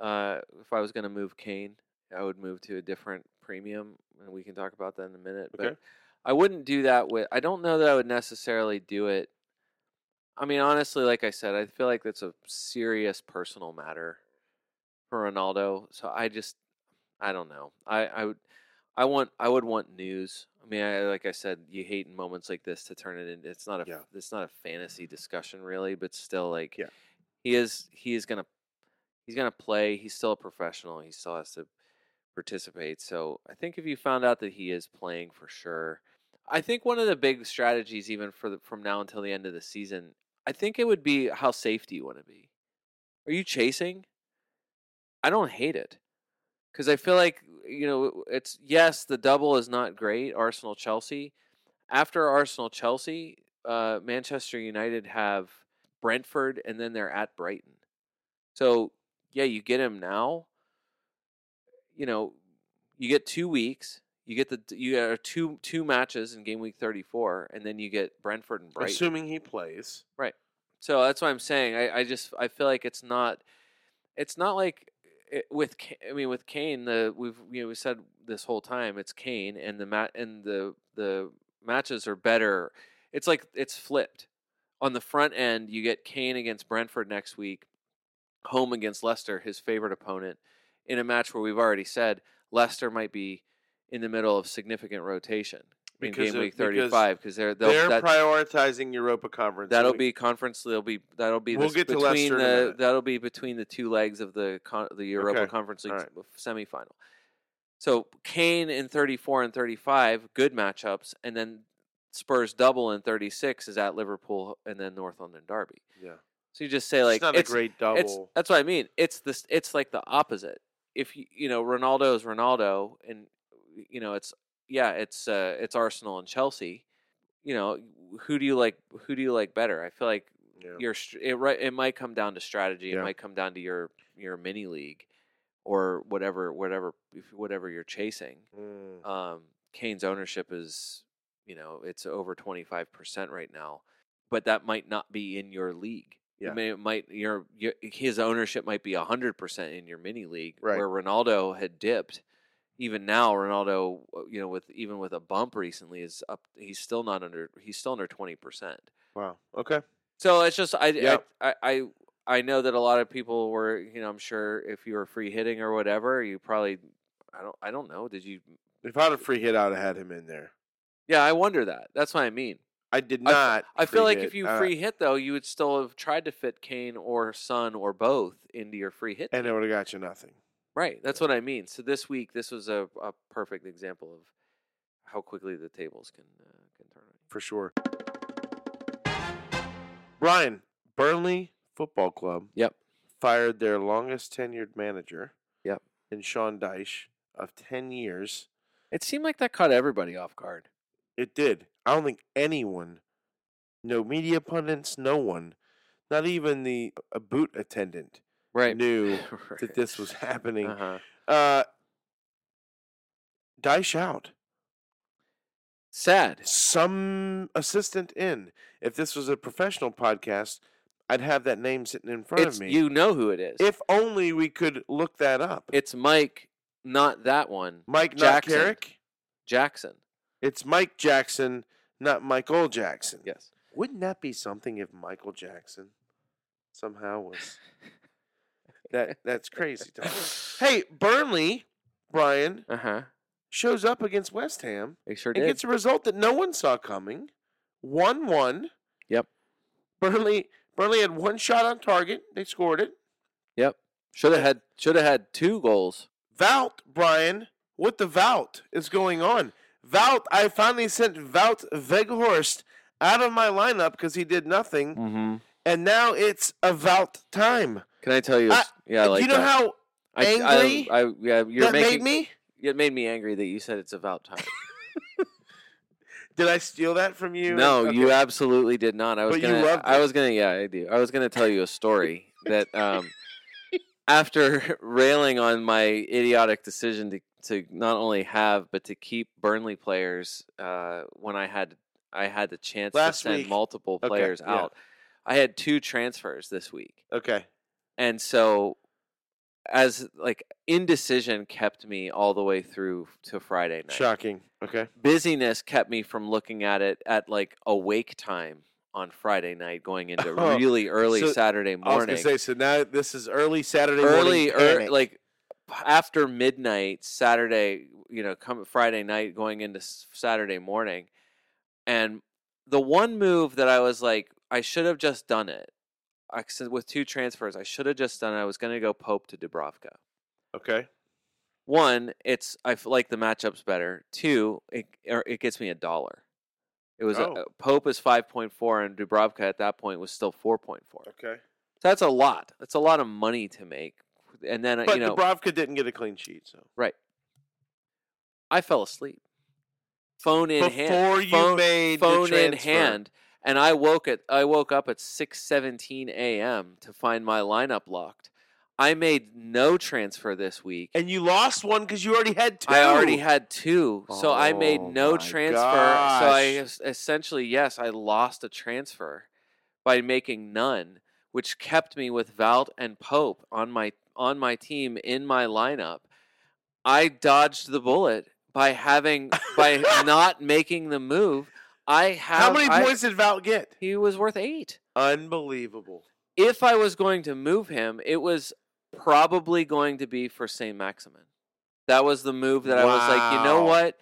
Uh, if I was gonna move Kane, I would move to a different premium, and we can talk about that in a minute. But I wouldn't do that with. I don't know that I would necessarily do it. I mean, honestly, like I said, I feel like that's a serious personal matter for Ronaldo. So I just, I don't know. I, I would, I want, I would want news. I mean, I, like I said, you hate in moments like this to turn it into. It's not a, Yeah. it's not a fantasy discussion really, but still, like, Yeah. he is, he is gonna, he's gonna play. He's still a professional. He still has to participate. So I think if you found out that he is playing for sure, I think one of the big strategies, even for the, from now until the end of the season, I think it would be how safe do you want to be? Are you chasing? I don't hate it because I feel like you know it's yes the double is not great. Arsenal Chelsea. After Arsenal Chelsea, uh, Manchester United have Brentford and then they're at Brighton. So yeah, you get him now. You know, you get two weeks. You get the you get two two matches in game week thirty four, and then you get Brentford and Brighton. Assuming he plays. Right? So that's what I'm saying. I, I just I feel like it's not it's not like it, with I mean with Kane the we've you know we said this whole time it's Kane and the mat and the the matches are better. It's like it's flipped. On the front end, you get Kane against Brentford next week, home against Leicester, his favorite opponent, in a match where we've already said Leicester might be in the middle of significant rotation in Because game of- week 35 because they're they'll, They're prioritizing Europa Conference. That'll be conference. That'll be that'll be We'll this get to between Leicester the that'll be between the two legs of the con, the Europa Okay, Conference League alright. semifinal. So Kane in 34 and 35, good matchups, and then Spurs double in 36 is at Liverpool and then North London Derby. Yeah. So you just say like it's not it's, a great double. it's that's what I mean. It's this. It's like the opposite. If you you know Ronaldo is Ronaldo, and you know it's yeah it's uh it's Arsenal and Chelsea. You know who do you like? Who do you like better? I feel like yeah. your it right it might come down to strategy. Yeah. It might come down to your your mini league or whatever whatever whatever you're chasing. Mm. Um, Kane's ownership is you know it's over 25 percent right now, but that might not be in your league. Yeah. I mean, it might your, your his ownership might be hundred percent in your mini league, Right. where Ronaldo had dipped. Even now, Ronaldo, uh, you know, with even with a bump recently, is up. He's still not under. He's still under twenty percent. Wow. Okay. So it's just I, Yep. I I I I know that a lot of people were you know I'm sure if you were free hitting or whatever you probably I don't I don't know did you If I had a free hit, I would have had him in there. yeah I wonder that that's what I mean I did not. I feel like hit. if you Uh, free hit though you would still have tried to fit Kane or Son or both into your free hit and it would have got you nothing. Right that's what I mean so this week this was a, a perfect example of how quickly the tables can uh, can turn for sure. Brian, Burnley Football Club. Yep. Fired their longest tenured manager. Yep. And Sean Dyche of ten years. it seemed like that caught everybody off guard It did. I don't think anyone, no media pundits, no one, not even the a boot attendant, right knew Right. that this was happening. uh-huh. Uh, Dyche out. sad Some assistant in. If this was a professional podcast, I'd have that name sitting in front it's of me. you know who it is If only we could look that up. It's Mike, not that one. Mike, not Jackson. Carrick. Jackson. It's Mike Jackson, not Michael Jackson. Yes. Wouldn't that be something if Michael Jackson somehow was that? That's crazy. Hey, Burnley, Brian Uh huh. shows up against West Ham They sure and did. gets a result that no one saw coming. One-one. Yep. Burnley. Burnley had one shot on target. They scored it. Yep. Should have had. Should have had two goals. Wout, Brian. What the Wout is going on? Wout, I finally sent Wout Weghorst out of my lineup because he did nothing, Mm-hmm. And now it's about time. Can I tell you? I- yeah, I like you know that. how I, angry I, I, yeah, you're that making made me? It made me angry that you said it's about time. Did I steal that from you? no, you absolutely did not. I was But gonna. loved I was gonna. Yeah, I do. I was gonna tell you a story that um, after railing on my idiotic decision to to not only have but to keep Burnley players uh, when I had I had the chance Last to send week. multiple Okay, players yeah. I had two transfers this week. Okay. and so as like indecision kept me all the way through to Friday night. Shocking. Okay. Busyness kept me from looking at it at like awake time on Friday night, going into Oh, really early so Saturday I was morning. gonna say so. Now this is early Saturday early, morning. Early, like after midnight Saturday, you know, come Friday night, going into Saturday morning, and the one move that I was like, I should have just done it. I said with two transfers, I should have just done it. I was going to go Pope to Dubravka. okay. One, it's I like the matchups better. Two, it or it gets me a dollar. It was Oh. uh, Pope is five point four, and Dubravka at that point was still four point four. Okay. So that's a lot. That's a lot of money to make. And then uh, But you know, Dubravka didn't get a clean sheet, so right. I fell asleep. Phone in before hand. you phone, made phone in hand. And I woke at I woke up at six seventeen a.m. to find my lineup locked. I made no transfer this week. and you lost one because you already had two. I already had two, so I made Oh no transfer. So I essentially, yes, I lost a transfer by making none, which kept me with Valt and Pope on my on my team in my lineup, I dodged the bullet by having by not making the move. I have How many I- points did Val get? he was worth eight. Unbelievable. If I was going to move him, it was probably going to be for Saint Maximin. That was the move that I was like, you know what?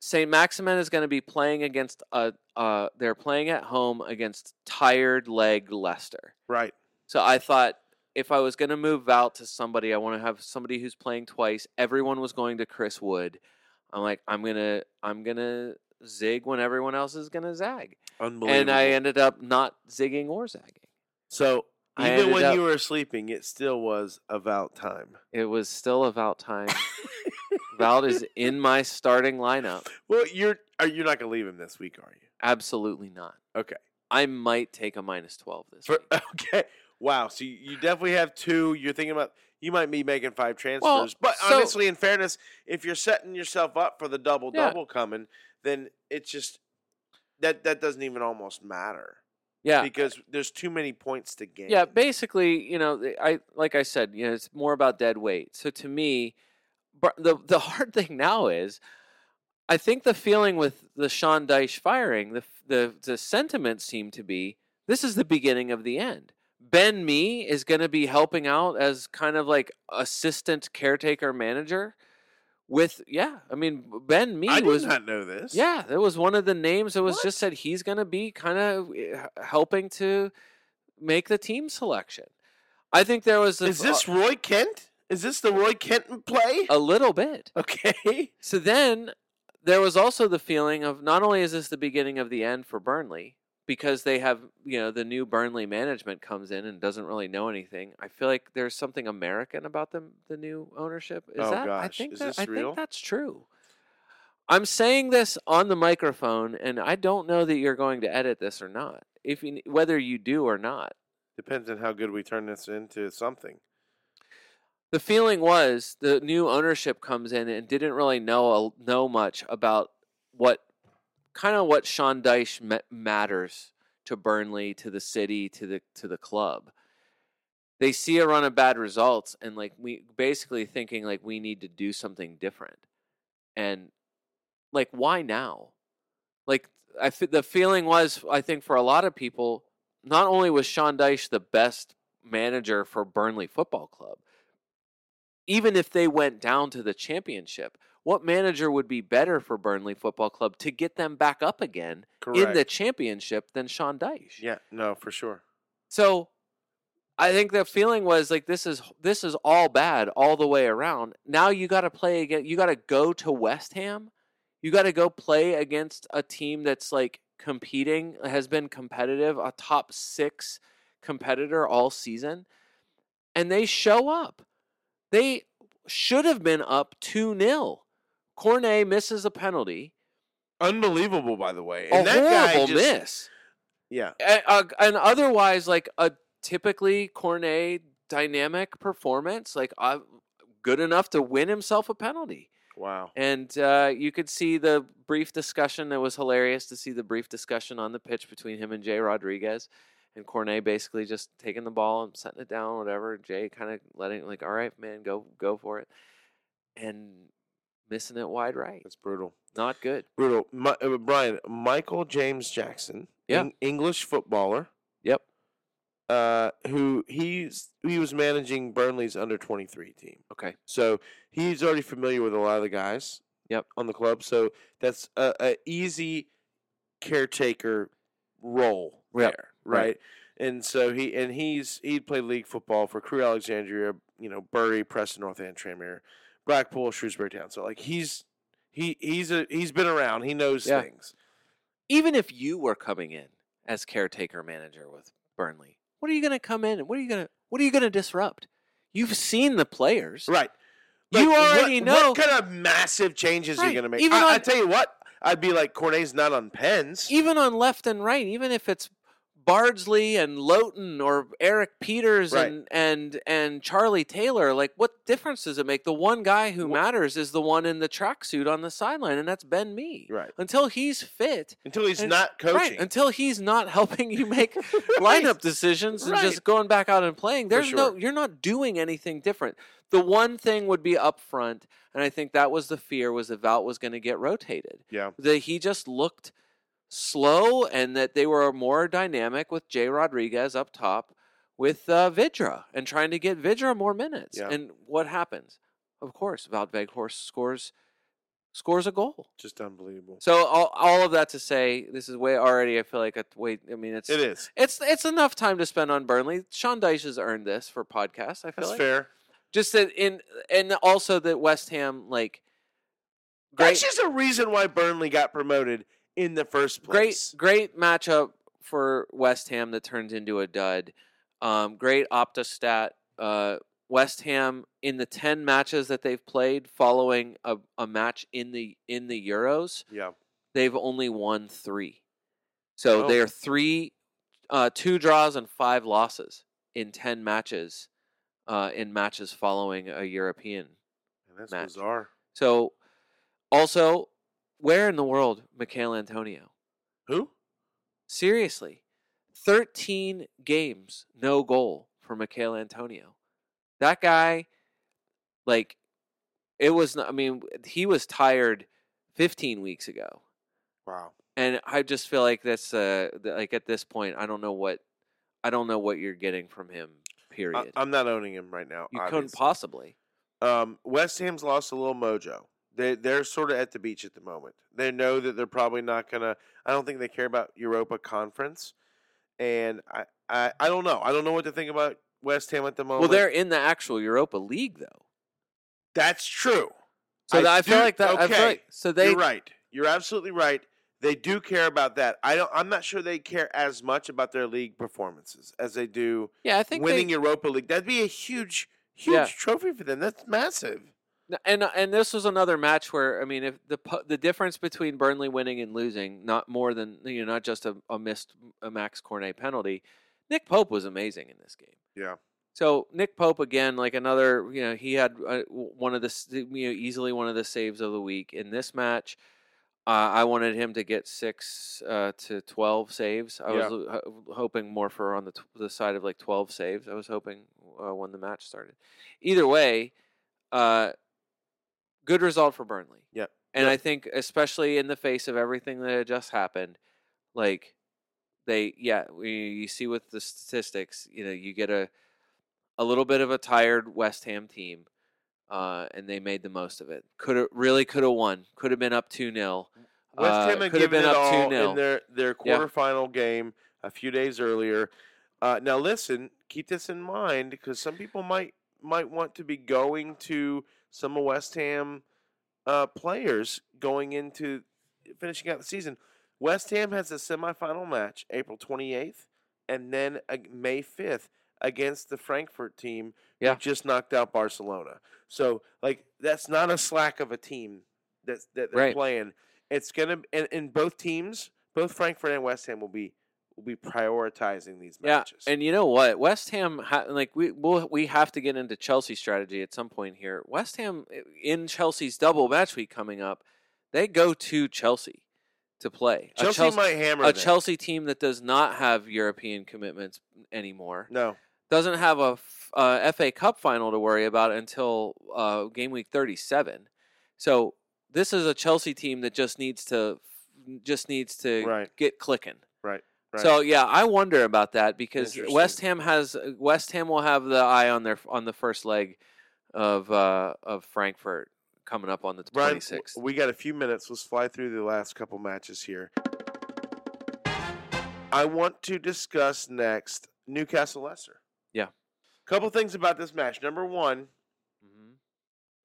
Saint Maximin is going to be playing against a. Uh, they're playing at home against tired leg Leicester. Right. So I thought if I was going to move Val to somebody, I want to have somebody who's playing twice. Everyone was going to Chris Wood. I'm like, I'm gonna, I'm gonna zig when everyone else is gonna zag, Unbelievable. and I ended up not zigging or zagging. so I even when up- you were sleeping, it still was about time. It was still about time. Val is in my starting lineup. Well, you're are you're not gonna leave him this week, are you? Absolutely not. Okay. I might take a minus twelve this For, week. okay. Wow. So you, you definitely have two. You're thinking about you might be making five transfers, but so- honestly, in fairness, if you're setting yourself up for the double Yeah. double coming, then it's just that that doesn't even almost matter Yeah, because there's too many points to gain. Yeah, basically, you know, I like I said, you know, it's more about dead weight. So to me, the the hard thing now is, I think the feeling with the Sean Dyche firing, the the the sentiment seemed to be this is the beginning of the end. Ben Mee is going to be helping out as kind of like assistant caretaker manager. With yeah, I mean Ben Mee I was not know this. yeah, that was one of the names that was What? just said he's going to be kind of eh, helping to make the team selection. I think there was a, Is this uh Roy Kent? Is this the Roy Kent play? a little bit. Okay. So then there was also the feeling of not only is this the beginning of the end for Burnley because they have, you know, the new Burnley management comes in and doesn't really know anything. I feel like there's something American about them the new ownership. Is Oh, that I gosh. think Is that, this I real? think that's true. I'm saying this on the microphone and I don't know that you're going to edit this or not. If you, whether you do or not. Depends on how good we turn this into something. the feeling was the new ownership comes in and didn't really know know much about what kind of what Sean Dyche ma- matters to Burnley, to the city, to the to the club. They see a run of bad results and like we basically thinking like we need to do something different. And like why now? Like I fe- the feeling was I think for a lot of people not only was Sean Dyche the best manager for Burnley Football Club, even if they went down to the championship, what manager would be better for Burnley Football Club to get them back up again in the championship than Sean Dyche? yeah, no, for sure. So I think the feeling was like this is this is all bad all the way around. Now you got to play again. You got to go to West Ham. You got to go play against a team that's like competing, has been competitive, a top six competitor all season, and they show up. They should have been up 2 0. Cornet misses a penalty. Unbelievable, by the way. a And that guy horrible just- miss. Yeah. and, uh, and otherwise like a typically Cornet dynamic performance, like uh, good enough to win himself a penalty. Wow. And uh, you could see the brief discussion. It was hilarious to see the brief discussion on the pitch between him and Jay Rodriguez, and Cornet basically just taking the ball and setting it down, whatever. Jay kind of letting like, all right, man, go go for it, and missing it wide right. That's brutal. Not good. Brutal. Mi- uh, Brian, Michael James Jackson, Yeah. Eng- English footballer, Yep. uh, who he's he was managing Burnley's under 23 team. Okay. So he's already familiar with a lot of the guys. Yep. On the club, so that's a, a easy caretaker role Yep, there, right. right? And so he and he's he played league football for Crewe Alexandra, you know, Bury, Preston North End, Tranmere, Blackpool, Shrewsbury Town. So like he's he he's a he's been around. He knows Yeah. things. even if you were coming in as caretaker manager with Burnley, what are you going to come in and what are you going to what are you going to disrupt? You've seen the players. Right. You already what, know. what kind of massive changes are Right. you going to make. Even I, I tell you what, I'd be like Cornet's not on pens. Even on left and right, even if it's Bardsley and Lowton or Erik Pieters Right. and and and Charlie Taylor. Like, what difference does it make? The one guy who matters is the one in the tracksuit on the sideline, and that's Ben Mee. Right. Until he's fit, Until he's And- not coaching. right? Until he's not helping you make lineup decisions and Right. just going back out and playing. There's no, you're not doing anything different. The one thing would be up front, and I think that was the fear was that Wout was going to get rotated yeah. that he just looked slow and that they were more dynamic with Jay Rodriguez up top with uh, Vydra and trying to get Vydra more minutes. Yeah. And what happens? Of course, Wout Weghorst scores scores a goal. Just unbelievable. So all, all of that to say, this is way already. I feel like a way. I mean, it's It is. it's it's enough time to spend on Burnley. Sean Dyche has earned this for podcasts. I feel That's like fair. just that in and also that West Ham like That's just a reason why Burnley got promoted in the first place. great great matchup for West Ham that turns into a dud. Um, great Opta stat. Uh, West Ham in the ten matches that they've played following a, a match in the in the Euros, Yeah. they've only won three. So Oh. they are three, uh, two draws and five losses in ten matches, uh, in matches following a European And that's Match. bizarre. So, also, where in the world, Michail Antonio? Who? Seriously, 13 games, no goal for Michail Antonio. That guy, like, it was, not, I mean, he was tired 15 weeks ago. Wow. And I just feel like that's, uh, like, at this point, I don't know what, I don't know what you're getting from him, period. I, am not owning him right now. you couldn't possibly. Um, West Ham's lost a little mojo. They they're sort of at the beach at the moment. They know that they're probably not gonna. I don't think they care about Europa Conference, and I I, I don't know. I don't know what to think about West Ham at the moment. Well, they're in the actual Europa League, though. that's true. So that I feel like that. I feel okay, like, so they You're right. You're absolutely right. They do care about that. I don't. I'm not sure they care as much about their league performances as they do Yeah, I think winning they, Europa League. That'd be a huge, huge Yeah. trophy for them. That's massive. And and this was another match where I mean, if the the difference between Burnley winning and losing, not more than you know, not just a, a missed a Max Cornet penalty. Nick Pope was amazing in this game. Yeah. So Nick Pope again, like another, you know, he had uh, one of the you know easily one of the saves of the week in this match. Uh, I wanted him to get six uh, to twelve saves. I Yeah. was uh, ho- hoping more for on the t- the side of like twelve saves. I was hoping uh, when the match started. Either way, uh, good result for Burnley. Yep. And Yep. I think, especially in the face of everything that had just happened, like they, yeah, we, you see with the statistics, you know, you get a a little bit of a tired West Ham team, uh, and they made the most of it. Could have really could have won. Could have been up two 0 West Uh, Ham had could have given been it up all 2-0. in their their Yeah. quarterfinal game a few days earlier. Uh, now, listen, keep this in mind because some people might might want to be going to some of West Ham uh, players going into finishing out the season. West Ham has a semifinal match April 28th and then uh, May 5th against the Frankfurt team Yeah. who just knocked out Barcelona. So, like, that's not a slack of a team that's, that they're Right. playing. It's gonna and, and both teams, both Frankfurt and West Ham will be will be prioritizing these Yeah, matches. and you know what? West Ham, ha- like we we'll, we have to get into Chelsea strategy at some point here. West Ham in Chelsea's double match week coming up, they go to Chelsea to play. A Chelsea, might hammer a them. Chelsea team that does not have European commitments anymore No, doesn't have a f- uh, FA Cup final to worry about until uh, game week 37. So this is a Chelsea team that just needs to just needs to Right. get clicking. right, right. So yeah, I wonder about that because West Ham has West Ham will have the eye on their on the first leg of uh, of Frankfurt coming up on the twenty sixth. we got a few minutes. Let's fly through the last couple matches here. I want to discuss next Newcastle Leicester. Yeah. Couple things about this match. Number one, Mm-hmm.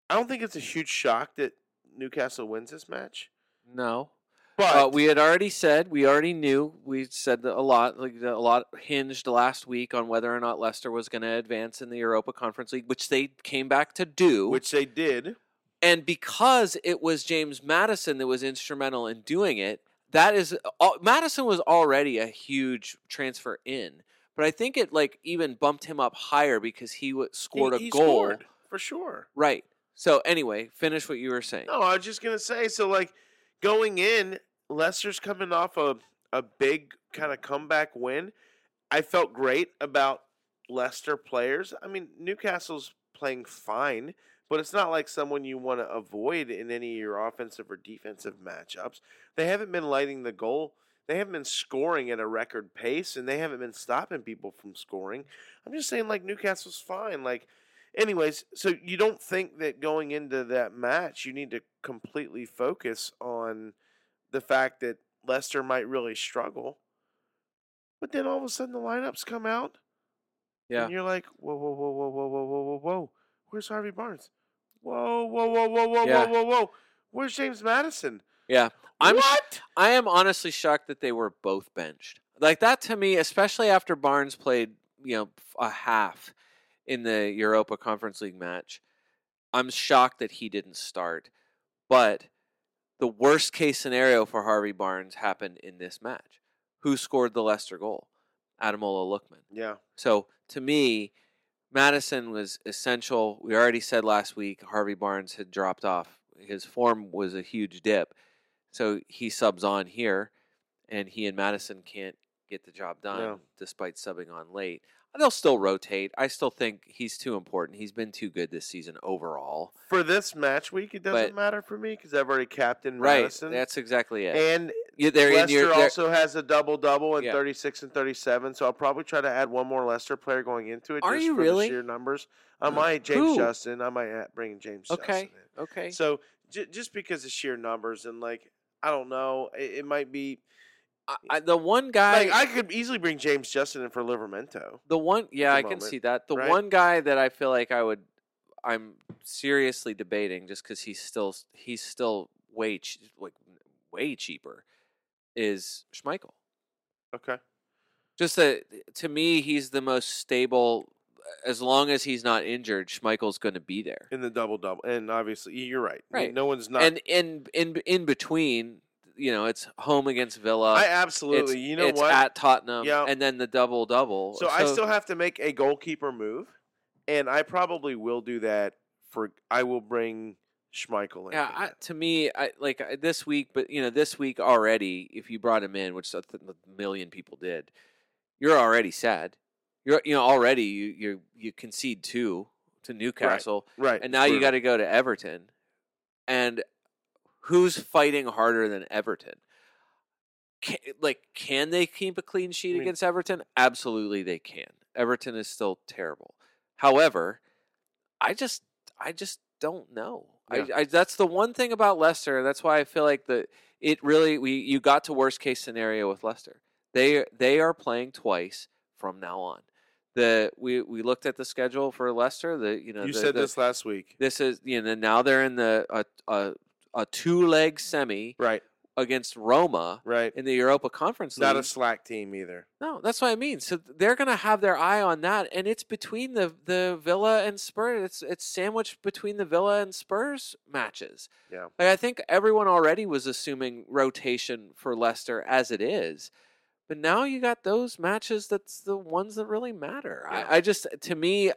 I don't think it's a huge shock that Newcastle wins this match. No, But uh, we had already said we already knew we said that a lot like a lot hinged last week on whether or not Leicester was going to advance in the Europa Conference League, which they came back to do. which they did. and because it was James Maddison that was instrumental in doing it, that is al- Maddison was already a huge transfer in, but I think it like even bumped him up higher because he w- scored he, a he goal. scored, for sure. Right. So anyway, finish what you were saying. No, I was just gonna say. So like going in, Leicester's coming off a a big kind of comeback win. I felt great about Leicester players. I mean, Newcastle's playing fine, but it's not like someone you want to avoid in any of your offensive or defensive matchups. They haven't been lighting the goal. They haven't been scoring at a record pace, and they haven't been stopping people from scoring. I'm just saying, like Newcastle's fine. Like, anyways, so you don't think that going into that match, you need to completely focus on the fact that Leicester might really struggle. But then all of a sudden the lineups come out, Yeah. and you're like, whoa, whoa, whoa, whoa, whoa, whoa, whoa, whoa, whoa. Where's Harvey Barnes? Whoa, whoa, whoa, whoa, whoa, Yeah. whoa, whoa, whoa. Where's James Maddison? Yeah. I'm what? I am honestly shocked that they were both benched. Like that to me, especially after Barnes played, you know, a half in the Europa Conference League match. I'm shocked that he didn't start. But the worst case scenario for Harvey Barnes happened in this match. Who scored the Leicester goal? Ademola Lookman. Yeah. So to me, Maddison was essential. We already said last week Harvey Barnes had dropped off. His form was a huge dip. So he subs on here, and he and Maddison can't get the job done No. despite subbing on late. They'll still rotate. I still think he's too important. He's been too good this season overall. For this match week, it doesn't But- matter for me because I've already captained Right. Maddison. That's exactly it. and they're in your- also has a double double in Yeah. 36 and 37, so I'll probably try to add one more Leicester player going into it. Are just you for really? Sheer numbers. I might James Who? Justin. I might bring James okay. Okay. So j- just because of sheer numbers and like I don't know, it, it might be I, I, the one guy. like I could easily bring James Justin in for Livramento. The one, yeah, the I can see that. The right? one guy that I feel like I would, I'm seriously debating just because he's still he's still way ch- like way cheaper, is Schmeichel. Okay. Just that to me, he's the most stable. As long as he's not injured, Schmeichel's going to be there. In the double double, and obviously you're right. Right. No one's not. And in in in between, you know, it's home against Villa. I absolutely. You know it's what? at Tottenham, Yeah. and then the double double. So, I still have to make a goalkeeper move, and I probably will do that. For I will bring Schmeichel in. Yeah, I, to me, I like I- this week, but you know, this week already, if you brought him in, which a million people did, you're already sad. You're you know already you you you concede two to Newcastle, right, and now you got to go to Everton, and who's fighting harder than Everton? Can, like, can they keep a clean sheet mean- against Everton? Absolutely, they can. Everton is still terrible. However, I just, I just don't know. Yeah. I, I, that's the one thing about Leicester. That's why I feel like the it really we you got to worst case scenario with Leicester. They they are playing twice from now on. The we we looked at the schedule for Leicester. The you know You the- said the- this last week, this is you know now they're in the a a, a two leg semi right? against Roma Right. in the Europa Conference Not a slack team either. no, that's what I mean. So they're going to have their eye on that, and it's between the the Villa and Spurs. It's it's sandwiched between the Villa and Spurs matches. Yeah. Like I think everyone already was assuming rotation for Leicester as it is. But now you got those matches that's the ones that really matter. Yeah. I, I just to me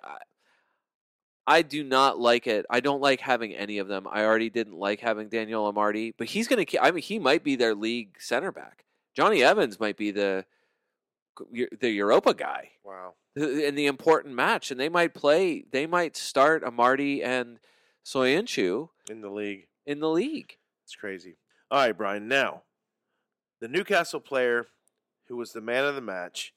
I, do not like it. I don't like having any of them. I already didn't like having Daniel Amartey, but he's going to I mean he might be their league center back. Jonny Evans might be the the Europa guy Wow. in the important match, and they might play. They might start Amartey and Soyuncu In the league. in the league. It's crazy. All right, Brian. Now, the Newcastle player who was the man of the match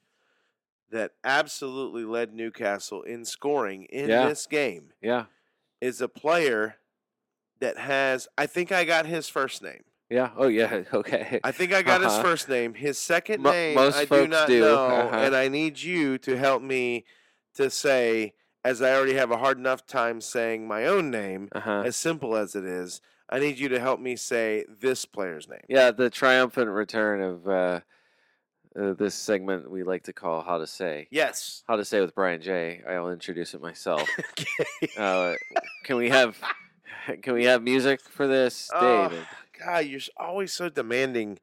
that absolutely led Newcastle in scoring in Yeah. this game Yeah, is a player that has, I think I got his first name. yeah. Oh yeah. Okay. I think I got his Uh-huh. first name. His second Mo- name, most I do not do. know. Uh-huh. And I need you to help me to say, as I already have a hard enough time saying my own name, Uh huh. as simple as it is, I need you to help me say this player's name. Yeah, the triumphant return of uh, uh, this segment we like to call "How to Say." Yes. How to Say with Brian J. I'll introduce it myself. okay. uh, can we have Can we have music for this, Oh, David? God, you're always so demanding.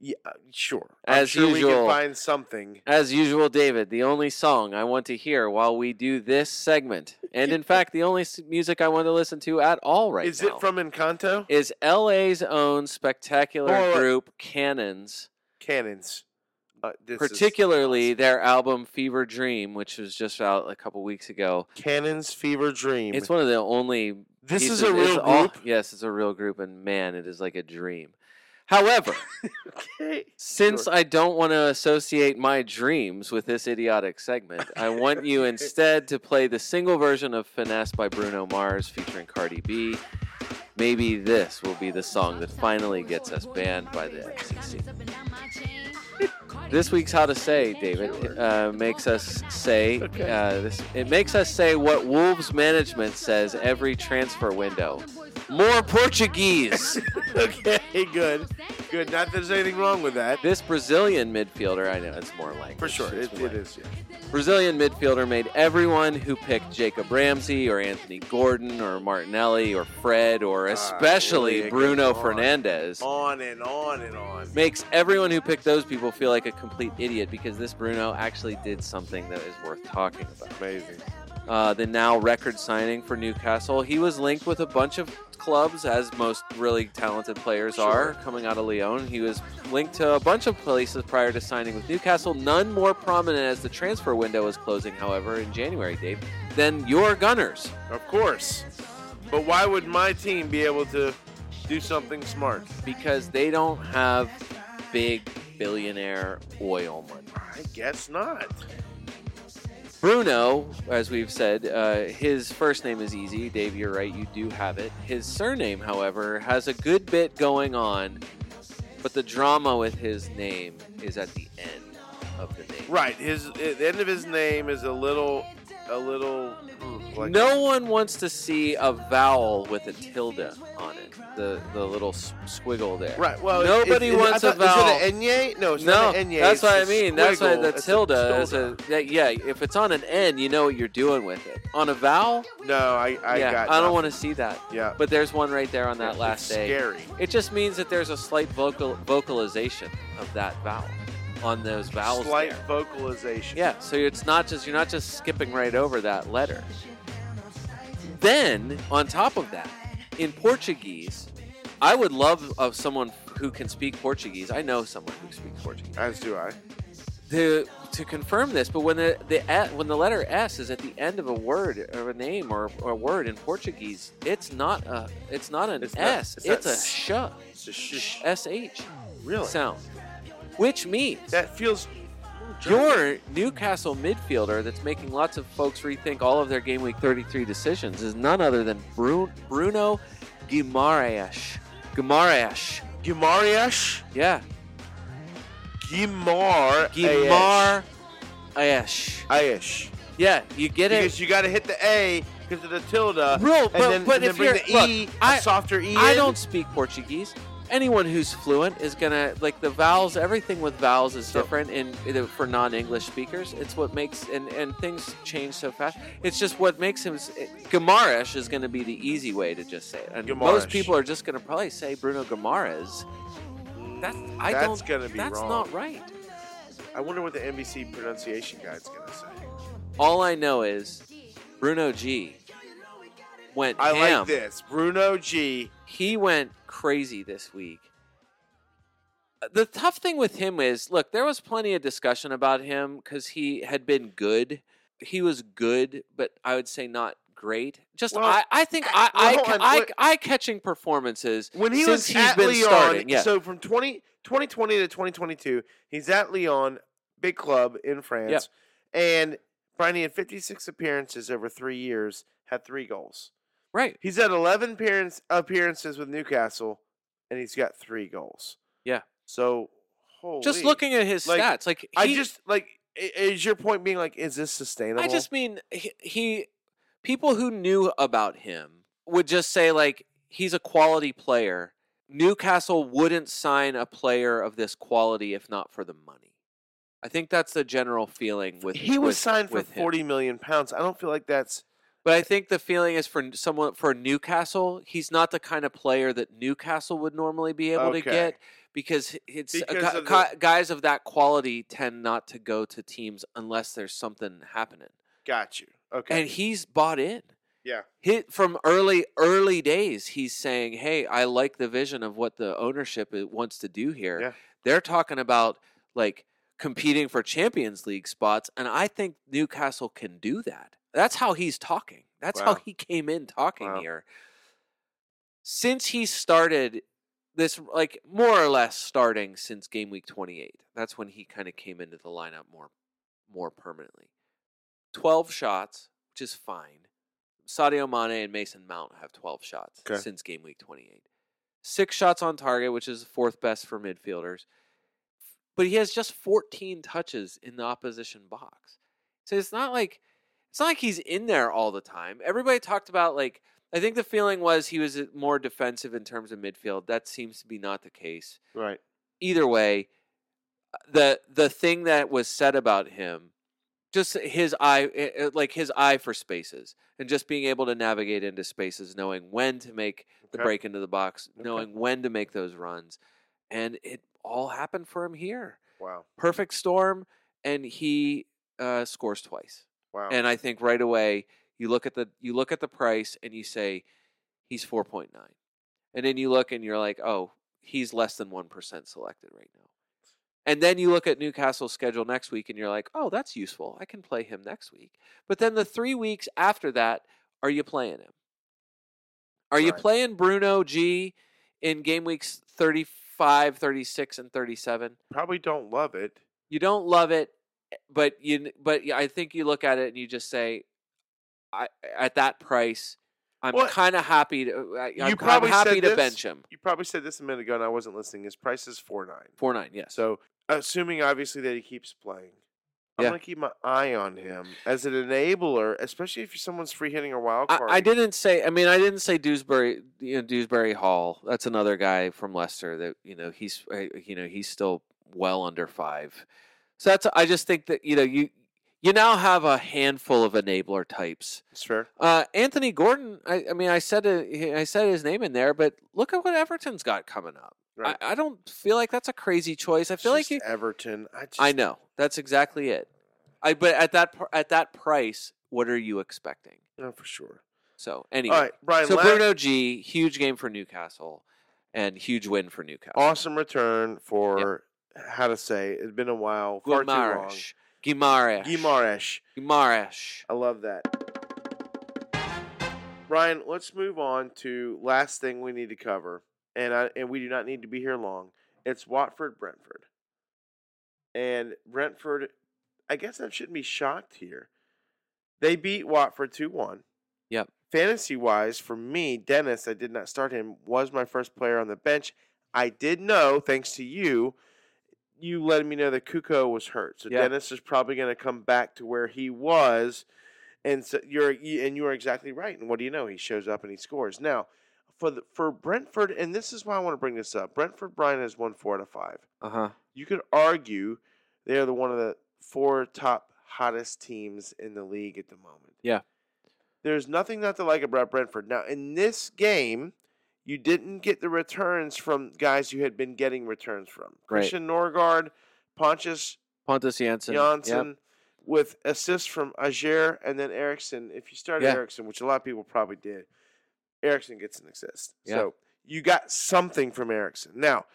Yeah, uh, sure. I'm As sure we usual. can find something. As usual, David, the only song I want to hear while we do this segment, and in fact, the only music I want to listen to at all right Is now, it from Encanto? is LA's own spectacular group Cannons, Cannons. Uh, particularly their album Fever Dream, which was just out a couple weeks ago. Cannons Fever Dream. It's one of the only. this pieces- is a it's real all- group. yes, it's a real group, and man, it is like a dream. However, Okay. Since Sure. I don't want to associate my dreams with this idiotic segment, I want you instead to play the single version of Finesse by Bruno Mars featuring Cardi B. Maybe this will be the song that finally gets us banned by the FCC. This week's How to Say, David, uh, makes us say uh, this. It makes us say what Wolves management says every transfer window. More Portuguese. okay, good. Good. Not that there's anything wrong with that. This Brazilian midfielder, I know it's more like For sure. It, it is. Yeah. Brazilian midfielder made everyone who picked Jacob Ramsey or Anthony Gordon or Martinelli or Fred or especially Ah, Bruno on. Fernandes On and on and on. makes everyone who picked those people feel like a complete idiot because this Bruno actually did something that is worth talking about. Amazing. Uh, the now record signing for Newcastle, he was linked with a bunch of clubs, as most really talented players Sure. are coming out of Lyon. He was linked to a bunch of places prior to signing with Newcastle. None more prominent as the transfer window was closing, however, in January, Dave, than your Gunners. Of course. But why would my team be able to do something smart? because they don't have big billionaire oil money. I guess not. Bruno, as we've said, uh, his first name is easy. Dave, you're right, you do have it. His surname, however, has a good bit going on, but the drama with his name is at the end of the name. Right. His the end of his name is a little, a little. Like no one wants to see a vowel with a tilde on it, the the little squiggle there. Right. Well, Nobody it, it, wants I a thought- vowel. Is it an enye? No, it's No, not an enye. that's it's what I mean. That's why squiggle. the tilde is a that, yeah. If it's on an N, you know what you're doing with it. On a vowel, No, I, I yeah, got. I don't want to see that. Yeah. But there's one right there on that It's last day. Scary. It just means that there's a slight vocal vocalization of that vowel on those vowels. Slight there. vocalization. Yeah, so it's not just you're not just skipping right over that letter. Then on top of that, in Portuguese, I would love of someone who can speak Portuguese. I know someone who speaks Portuguese. As do I. to to confirm this, but when the the when the letter S is at the end of a word or a name or, or a word in Portuguese, it's not a it's not an It's not- S. it's It's, not a sh It's a sh- S H Really? sound, which means That feels. your Newcastle midfielder that's making lots of folks rethink all of their game week 33 decisions is none other than Bru- Bruno Guimaraes. Guimaraes. Gimariash? Yeah. Gimar. Guimaraes. Aish. Yeah, you get it. Because you got to hit the A because of the tilde. And but- then, but if you're- the look, E, a I- softer E. I in. don't speak Portuguese. Anyone who's fluent is gonna like the vowels. Everything with vowels is different in for non-English speakers. It's what makes and and things change so fast. It's just what makes him. Gamarish is going to be the easy way to just say it. And most people are just going to probably say Bruno Gamares. That's I That's don't. gonna be that's wrong. not right. I wonder what the NBC pronunciation guide's gonna say. All I know is Bruno G went I ham. like this. Bruno G. he went crazy this week. The tough thing with him is, look, there was plenty of discussion about him because he had been good. He was good, but I would say not great. Just Well, I, I think I, well, I, on, I, eye catching performances When he since was he's at been Lyon, starting. Yeah, so from 20, 2020 to 2022, he's at Lyon, big club in France. And Brian, he had 56 appearances over three years, had three goals. Right. He's had 11 appearance, appearances with Newcastle, and he's got three goals. Yeah. So, holy. Just looking at his Like, stats, like I just, like is your point being, like, is this sustainable? I just mean he, he people who knew about him would just say like he's a quality player. Newcastle wouldn't sign a player of this quality if not for the money. I think that's the general feeling with he was with- signed for him. 40 million pounds. I don't feel like that's. But I think the feeling is for someone for Newcastle, he's not the kind of player that Newcastle would normally be able to get because it's Because of the- guys of that quality tend not to go to teams unless there's something happening. Got you. Okay. And he's bought in. yeah. Hit from early early days. He's saying, "Hey, I like the vision of what the ownership wants to do here." Yeah. They're talking about like competing for Champions League spots, and I think Newcastle can do that. That's how he's talking. That's how he came in talking Wow. here. Since he started this, like more or less starting since game week 28, that's when he kind of came into the lineup more, more permanently. 12 shots, which is fine. Sadio Mane and Mason Mount have 12 shots Okay. since game week 28. Six shots on target, which is fourth best for midfielders. But he has just 14 touches in the opposition box. So it's not like it's not like he's in there all the time. Everybody talked about like I think the feeling was he was uh, more defensive in terms of midfield. That seems to be not the case. Right. Either way, the the thing that was said about him, just his eye, eh, eh, like his eye for spaces, and just being able to navigate into spaces, knowing when to make the Okay. break into the box, Okay. knowing when to make those runs, and it all happened for him here. Wow. Perfect storm, and he uh, scores twice. Wow. And I think right away you look at the you look at the price and you say he's four point nine, and then you look and you're like, oh, he's less than one percent selected right now. And then you look at Newcastle's schedule next week and you're like, oh, that's useful. I can play him next week. But then the three weeks after that, are you playing him? Are you Right. playing Bruno G in game weeks 35, 36, and 37? Probably don't love it. you don't love it, eh, but you but I think you look at it and you just say, I at that price, I'm Well, kind of happy to I, you I'm, probably happy said to this- bench him. You probably said this a minute ago, and I wasn't listening. His price is four nine. Four nine, yes. So, assuming obviously that he keeps playing, I'm Yeah. gonna keep my eye on him as an enabler, especially if someone's free hitting or wild I, card. I didn't say. I mean, I didn't say Dewsbury. You know, Dewsbury Hall. That's another guy from Leicester. That you know, he's uh, you know he's still well under five. So that's. I just think that you know you you now have a handful of enabler types. It's fair. Uh, Anthony Gordon. I, I mean, I said it, I said his name in there, but look at what Everton's got coming up. Right. I, I don't feel like that's a crazy choice. I feel like Everton. I just, I know that's exactly it. I but at that at that price, what are you expecting? No, for sure. So anyway, All right, Brian. so Bruno G, huge game for Newcastle, and huge win for Newcastle. awesome return for how to say it's been a while, far too long. Guimaraes. Guimaraes. Guimaraes. Guimaraes. I love that. Brian, let's move on to last thing we need to cover, and I, and we do not need to be here long. It's Watford Brentford, and Brentford. I guess I shouldn't be shocked here. They beat Watford two one. Yep. Fantasy wise, for me, Dennis, I did not start him. Was my first player on the bench. I did know, thanks to you, you let me know that Cucho was hurt. So Yeah. Dennis is probably going to come back to where he was, and so you're and you are exactly right. And what do you know? He shows up and he scores. Now, for the, for Brentford, and this is why I want to bring this up. Brentford Brian has won four out of five. Uh huh. You could argue they are the one of the four top hottest teams in the league at the moment. Yeah. There's nothing not to like about Brentford. Now, in this game, you didn't get the returns from guys you had been getting returns from. Right. Christian Norgaard, Pontius Pontus Jansson. Jansson, with assists from Ajer and then Eriksen. If you started Yeah. Eriksen, which a lot of people probably did, Eriksen gets an assist. Yeah. So you got something from Eriksen. Now,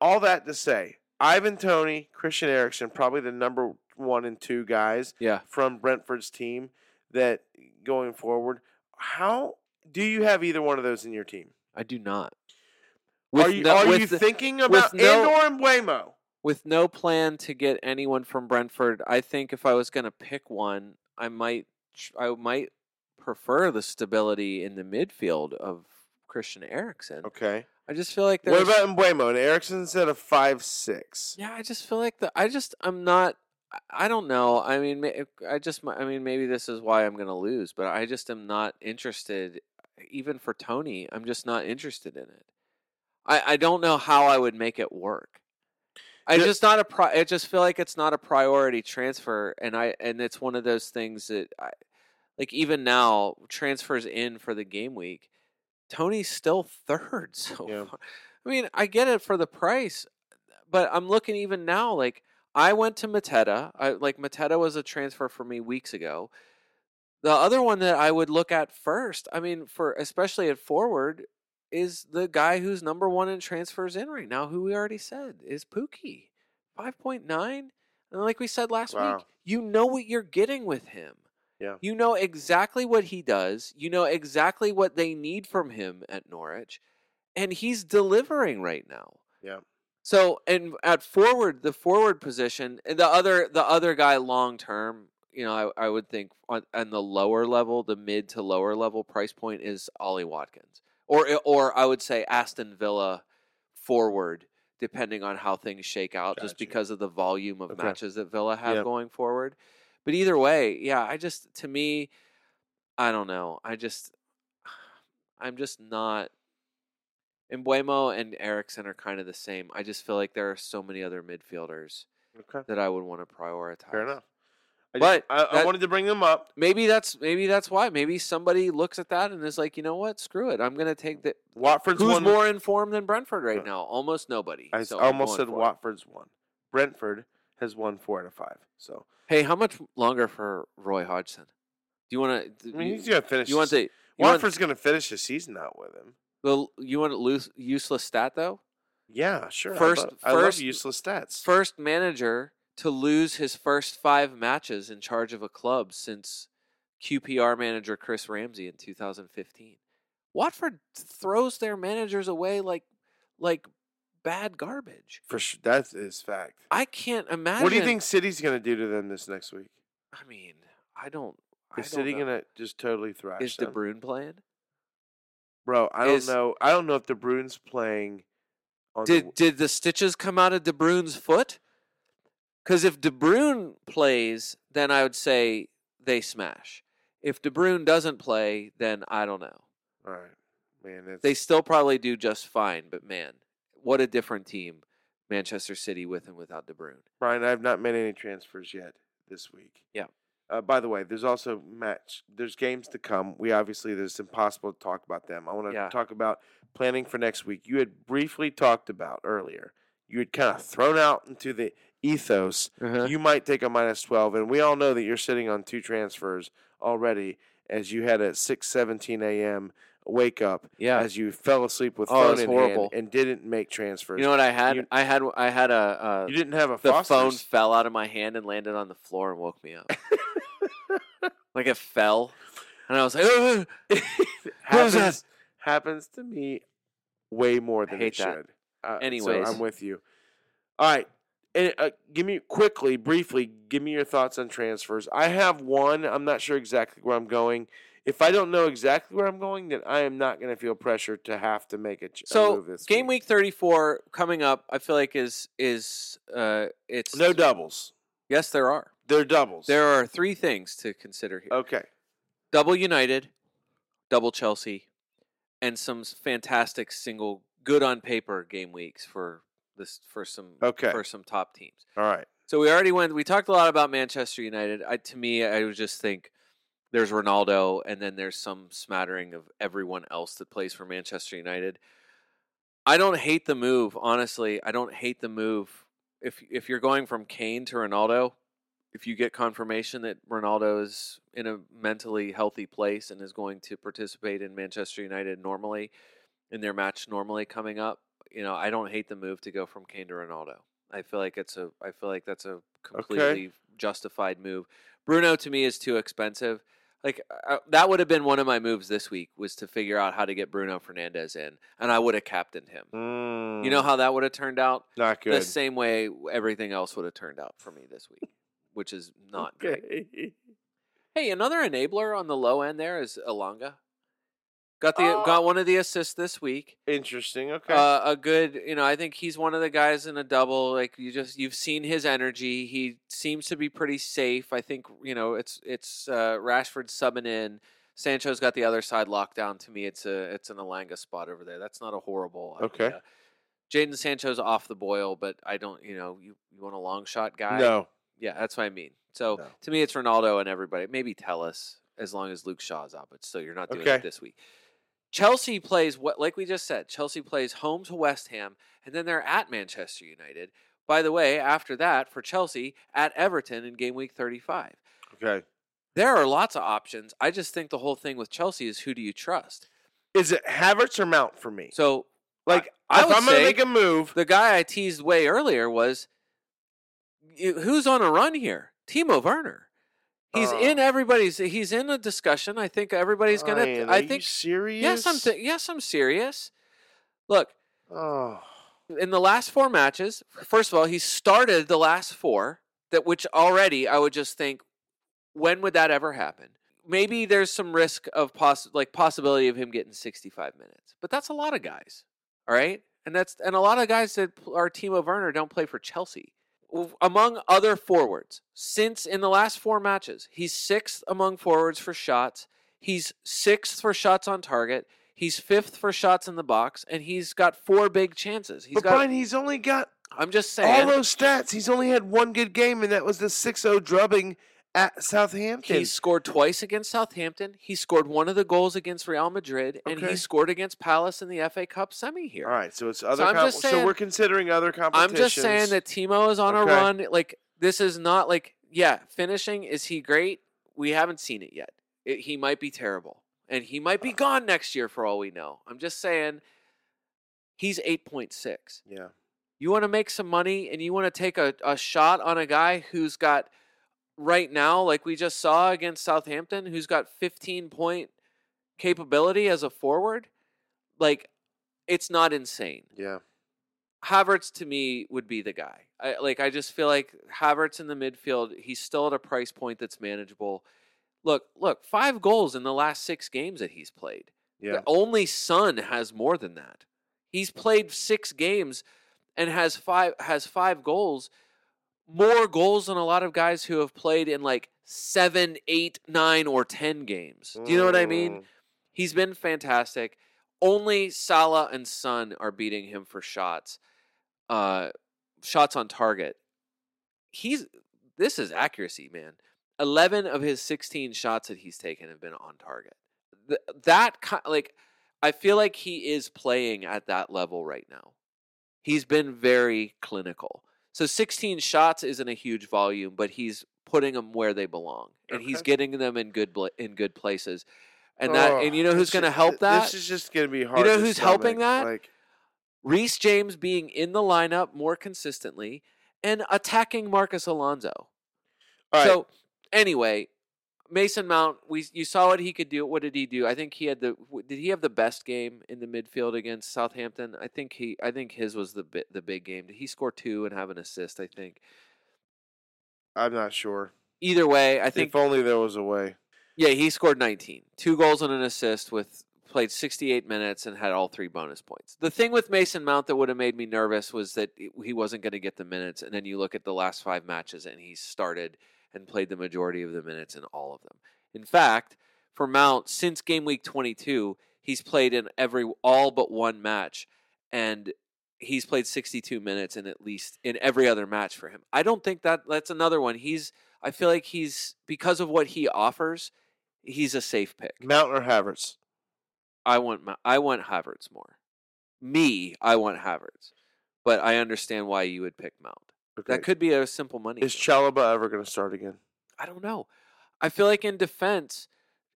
all that to say, Ivan Toney, Christian Eriksen, probably the number one and two guys Yeah. from Brentford's team that going forward. How do you have either one of those in your team? I do not. are you, no- are with you the- thinking about no- Andor and Mbeumo? with no plan to get anyone from Brentford, I think if I was going to pick one, I might I might prefer the stability in the midfield of Christian Eriksen. Okay. I just feel like What there's about Mbeumo? And Eriksen said a five six. Yeah, I just feel like the I just I'm not I- don't know. I mean, I just I mean maybe this is why I'm going to lose, but I just am not interested even for Toney. I'm just not interested in it. I I don't know how I would make it work. I just not a pri- I just feel like it's not a priority transfer and I and it's one of those things that I like even now transfers in for the game week. Toney's still third so Yeah. far. I mean, I get it for the price, but I'm looking even now. Like I went to Mateta. I like Mateta was a transfer for me weeks ago. The other one that I would look at first, I mean, for especially at forward, is the guy who's number one in transfers in right now, who we already said is Pukki, five point nine. And like we said last Wow. week, you know what you're getting with him. Yeah. You know exactly what he does. You know exactly what they need from him at Norwich, and he's delivering right now. Yeah. So, and at forward, the forward position, and the other, the other guy long term, you know, I, I would think on, on the lower level, the mid to lower level price point is Ollie Watkins, or eh, or I would say Aston Villa forward, depending on how things shake out, just because of the volume of Okay. matches that Villa have Yep. going forward. But either way, yeah, I just to me, I don't know. I just, I'm just not. And Mbeumo and Eriksen are kind of the same. I just feel like there are so many other midfielders Okay. that I would want to prioritize. Fair enough. I But I, I that- wanted to bring them up. Maybe that's maybe that's why. Maybe somebody looks at that and is like, you know what? Screw it. I'm gonna take the. Watford's Who's one. more informed than Brentford right now? Almost nobody. I so almost said. Watford's one. Brentford has won four out of five. So Hey, how much longer for Roy Hodgson? Do you want to? I mean, he's gonna finish. You want his- the? You want Watford's gonna finish the season out with him. the? You want a useless stat though? Yeah, sure. First- I love, I first- useless stats. First manager to lose his first five matches in charge of a club since QPR manager Chris Ramsey in 2015. Watford throws their managers away like like bad garbage. For sure, that is fact. I can't imagine. What do you think City's gonna do to them this next week? I mean, I don't. I Is don't City gonna just totally thrash Is De them? Bruyne playing? Bro, I don't know. I don't know if De Bruyne's playing. On Did the, did the stitches come out of De Bruyne's foot? Because if De Bruyne plays, then I would say they smash. If De Bruyne doesn't play, then I don't know. all right, man. It's, They still probably do just fine, but man, what a different team Manchester City with and without De Bruyne. Brian, I have not made any transfers yet this week. Yeah. Uh, by the way, there's also match. There's games to come. We obviously there's impossible to talk about them. I want to Yeah. talk about planning for next week. You had briefly talked about earlier. You had kind of thrown out into the ethos. You might take a minus twelve, and we all know that you're sitting on two transfers already, as you had a six seventeen a.m. wake up Yeah. as you fell asleep with Oh, phone in horrible. hand and didn't make transfers. You know what I had? You- I had I had a uh, you didn't have a the Foster's. phone fell out of my hand and landed on the floor and woke me up. like it fell, and I was like, happens, What was that? happens to me way more than it that. should. Uh, so Anyways. I'm with you. All right. And, uh, give me quickly, briefly, give me your thoughts on transfers. I have one. I'm not sure exactly where I'm going. If I don't know exactly where I'm going, then I am not going to feel pressure to have to make a So game week. week 34 coming up, I feel like is is uh it's No doubles. Yes, there are. They're doubles. There are three things to consider here. okay. Double United, double Chelsea, and some fantastic single good on paper game weeks for this for some Okay. for some top teams. All right. So we already went. We talked a lot about Manchester United. I, to me, I would just think there's Ronaldo, and then there's some smattering of everyone else that plays for Manchester United. I don't hate the move, honestly. I don't hate the move. If if you're going from Kane to Ronaldo, if you get confirmation that Ronaldo is in a mentally healthy place and is going to participate in Manchester United normally in their match normally coming up, you know, I don't hate the move to go from Kane to Ronaldo. I feel like it's a I feel like that's a completely justified move. Bruno to me is too expensive. Like uh, that would have been one of my moves this week was to figure out how to get Bruno Fernandes in, and I would have captained him. You know Mm, how that would have turned out? not good. The same way everything else would have turned out for me this week, which is not great. Hey, another enabler on the low end there is Elanga. Got the Oh. got one of the assists this week. Interesting. Okay. Uh, a good, you know, I think he's one of the guys in a double. Like you just you've seen his energy. He seems to be pretty safe. I think you know it's it's uh, Rashford subbing in. Sancho's got the other side locked down. To me, it's a it's an Elanga spot over there. That's not a horrible. Okay. Idea. Jadon Sancho's off the boil, but I don't. You know, you you want a long shot guy? no. Yeah, that's what I mean. So No. to me, it's Ronaldo and everybody. Maybe Telles, as long as Luke Shaw's out, but still, you're not doing Okay. it this week. Chelsea plays what like we just said, Chelsea plays home to West Ham and then they're at Manchester United. By the way, after that for Chelsea at Everton in game week 35. Okay. There are lots of options. I just think the whole thing with Chelsea is who do you trust? Is it Havertz or Mount for me? So Like, I if would I'm going to make a move, the guy I teased way earlier was who's on a run here? Timo Werner. He's Oh. in everybody's. He's in a discussion. I think everybody's gonna. Ryan, I are you think serious. yes, I'm. Th- yes, I'm serious. Look, Oh, in the last four matches, first of all, he started the last four. That which already I would just think, when would that ever happen? Maybe there's some risk of poss- like possibility of him getting 65 minutes, but that's a lot of guys. All right, and that's and a lot of guys that pl- are Timo Werner don't play for Chelsea. Among other forwards, since in the last four matches, he's sixth among forwards for shots. He's sixth for shots on target. He's fifth for shots in the box, and he's got four big chances. He's but got. Brian, he's only got I'm just saying all those stats. He's only had one good game, and that was the 6-0 drubbing at Southampton. He scored twice against Southampton. He scored one of the goals against Real Madrid, and Okay. he scored against Palace in the FA Cup semi here. all right, so it's other. I'm com- just so saying- we're considering other competitions. I'm just saying that Timo is on Okay. a run. Like this is not like yeah, finishing is he great? We haven't seen it yet. It, he might be terrible, and he might be uh. gone next year for all we know. I'm just saying. He's eight point six. Yeah. You want to make some money and you want to take a, a shot on a guy who's got right now, like we just saw against Southampton, who's got 15 point capability as a forward. Like, it's not insane. Yeah. Havertz to me would be the guy. I like I just feel like Havertz in the midfield, he's still at a price point that's manageable. Look, look, five goals in the last six games that he's played. Yeah. The only Son has more than that. He's played six games and has five has five goals, more goals than a lot of guys who have played in like seven, eight, nine, or ten games. Do you know what I mean? Mm. He's been fantastic. Only Salah and Son are beating him for shots, uh, shots on target. He's this is accuracy, man. Eleven of his sixteen shots that he's taken have been on target. Th- that ki- like, I feel like he is playing at that level right now. He's been very clinical. So 16 shots isn't a huge volume, but he's putting them where they belong, and he's getting them in good in good places. And that, Oh, and you know who's going to help that? This is just going to be hard. You know who's helping that? Like, Reece James being in the lineup more consistently and attacking Marcos Alonso. all right. So anyway, Mason Mount, we you saw what he could do. What did he do? I think he had the did he have the best game in the midfield against Southampton? I think he I think his was the bi- the big game. Did he score two and have an assist? I think. I'm not sure. Either way, I think if only there was a way. yeah, he scored 19. Two goals and an assist with played 68 minutes and had all three bonus points. The thing with Mason Mount that would have made me nervous was that he wasn't going to get the minutes and then you look at the last 5 matches and he started and played the majority of the minutes in all of them. In fact, for Mount since game week 22, he's played in every all but one match and he's played 62 minutes in at least in every other match for him. I don't think that that's another one. He's I feel like he's because of what he offers, he's a safe pick. Mount or Havertz? I want I want Havertz more. Me, I want Havertz, but I understand why you would pick Mount. Okay. That could be a simple money. Is. Chalobah ever going to start again? I don't know. I feel like in defense,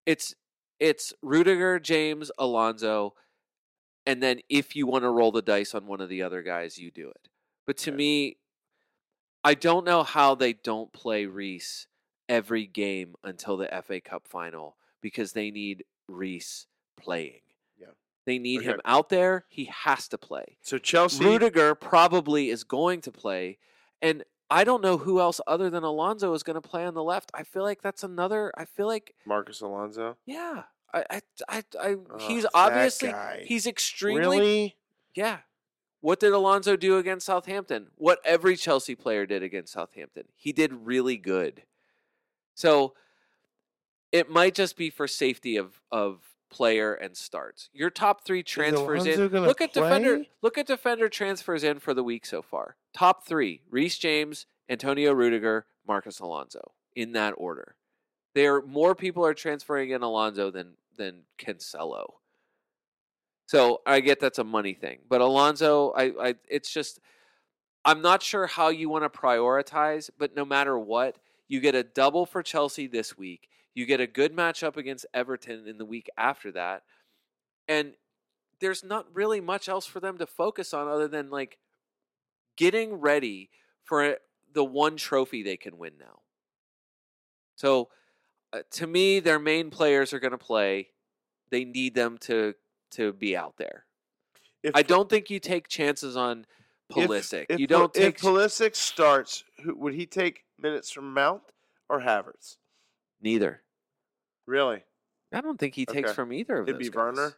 it's it's Rudiger, James, Alonso, and then if you want to roll the dice on one of the other guys, you do it. But to Okay. me, I don't know how they don't play Reece every game until the FA Cup final because they need Reece playing. Yeah. They need Okay. him out there. He has to play. So Chelsea. Rudiger probably is going to play, and I don't know who else other than Alonso is going to play on the left. I feel like that's another. I feel like Marcos Alonso. yeah. I I I, I he's obviously guy. he's extremely Really? yeah. What did Alonso do against Southampton? What every Chelsea player did against Southampton. He did really good. So it might just be for safety of of player and starts. Your top three transfers in. Look at defender. Look at defender transfers in for the week so far. Top three: Reece James, Antonio Rudiger, Marcos Alonso. In that order, there more people are transferring in Alonso than than Cancelo. So I get that's a money thing, but Alonso, I, I it's just I'm not sure how you want to prioritize, but no matter what, you get a double for Chelsea this week. You get a good matchup against Everton in the week after that. And there's not really much else for them to focus on other than like getting ready for the one trophy they can win now. So uh, to me, their main players are going to play. They need them to to be out there. If I don't think you take chances on if- Pulisic. If, you don't take If Pulisic starts, would he take minutes from Mount or Havertz? neither. Really? I don't think he takes Okay. from either of those. It'd those be guys. Werner.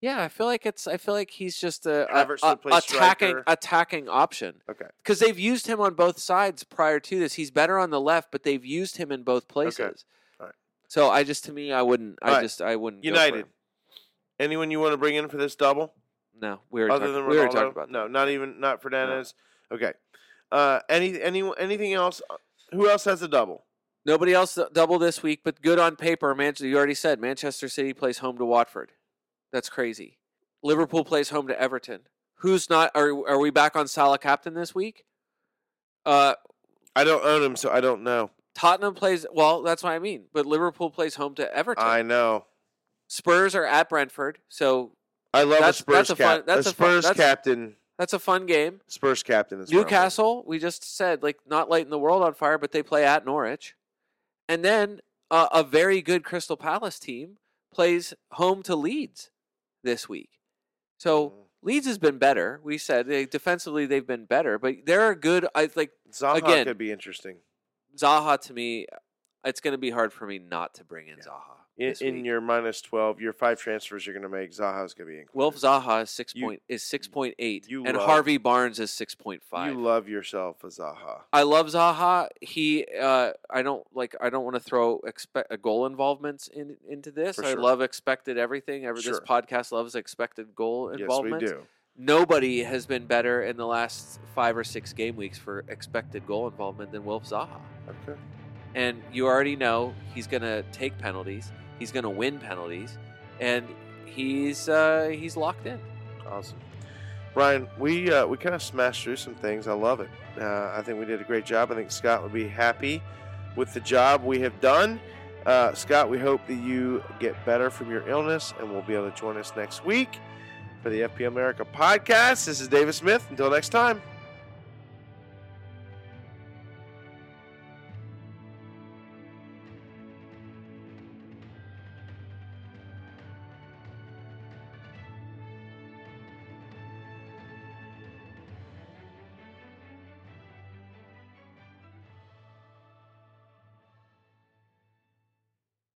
Yeah, I feel like it's. I feel like he's just a, a, Havertz a would play attacking striker. attacking option Okay. because they've used him on both sides prior to this. He's better on the left, but they've used him in both places. Alright. So I just to me, I wouldn't. I just I wouldn't. go for United. him. Anyone you want to bring in for this double? No, we were Other talking, than we were Ronaldo? talking about no, that. not even not Fernandes. Okay. Uh, any any anything else? Uh, Who else has a double? Nobody else double this week, but good on paper. Manchester, you already said Manchester City plays home to Watford. That's crazy. Liverpool plays home to Everton. Who's not? Are are we back on Salah captain this week? Uh, I don't own him, so I don't know. Tottenham plays. Well, that's what I mean. But Liverpool plays home to Everton. I know. Spurs are at Brentford, so I love That's- a Spurs that's a fun- cap. that's a a fun- Spurs that's- captain. that's a fun game. Spurs captain is where I'm. Newcastle, we just said, like not lighting the world on fire, but they play at Norwich, and then uh, a very good Crystal Palace team plays home to Leeds this week. So Mm. Leeds has been better. We said they, defensively they've been better, but they're a good. I like Zaha again- could be interesting Zaha to me. It's going to be hard for me not to bring in Zaha. In, in your minus twelve. Your five transfers you're going to make. Zaha's going to be included. Wilf Zaha is six You- point is six point eight, you and love- Harvey Barnes is six point five. You love yourself a Zaha. I love Zaha. He, uh, I don't like. I don't want to throw expect a goal involvements in into this. For I sure. love expected everything. Every Sure. this podcast loves expected goal Yes, we involvement. do. Nobody has been better in the last five or six game weeks for expected goal involvement than Wilf Zaha. Okay. And you already know he's going to take penalties. He's going to win penalties, and he's uh, he's locked in. Awesome. Brian, we uh, we kind of smashed through some things. I love it. Uh, I think we did a great job. I think Scott would be happy with the job we have done. Uh, Scott, we hope that you get better from your illness and we'll be able to join us next week for the FP America podcast. This is David Smith. Until next time.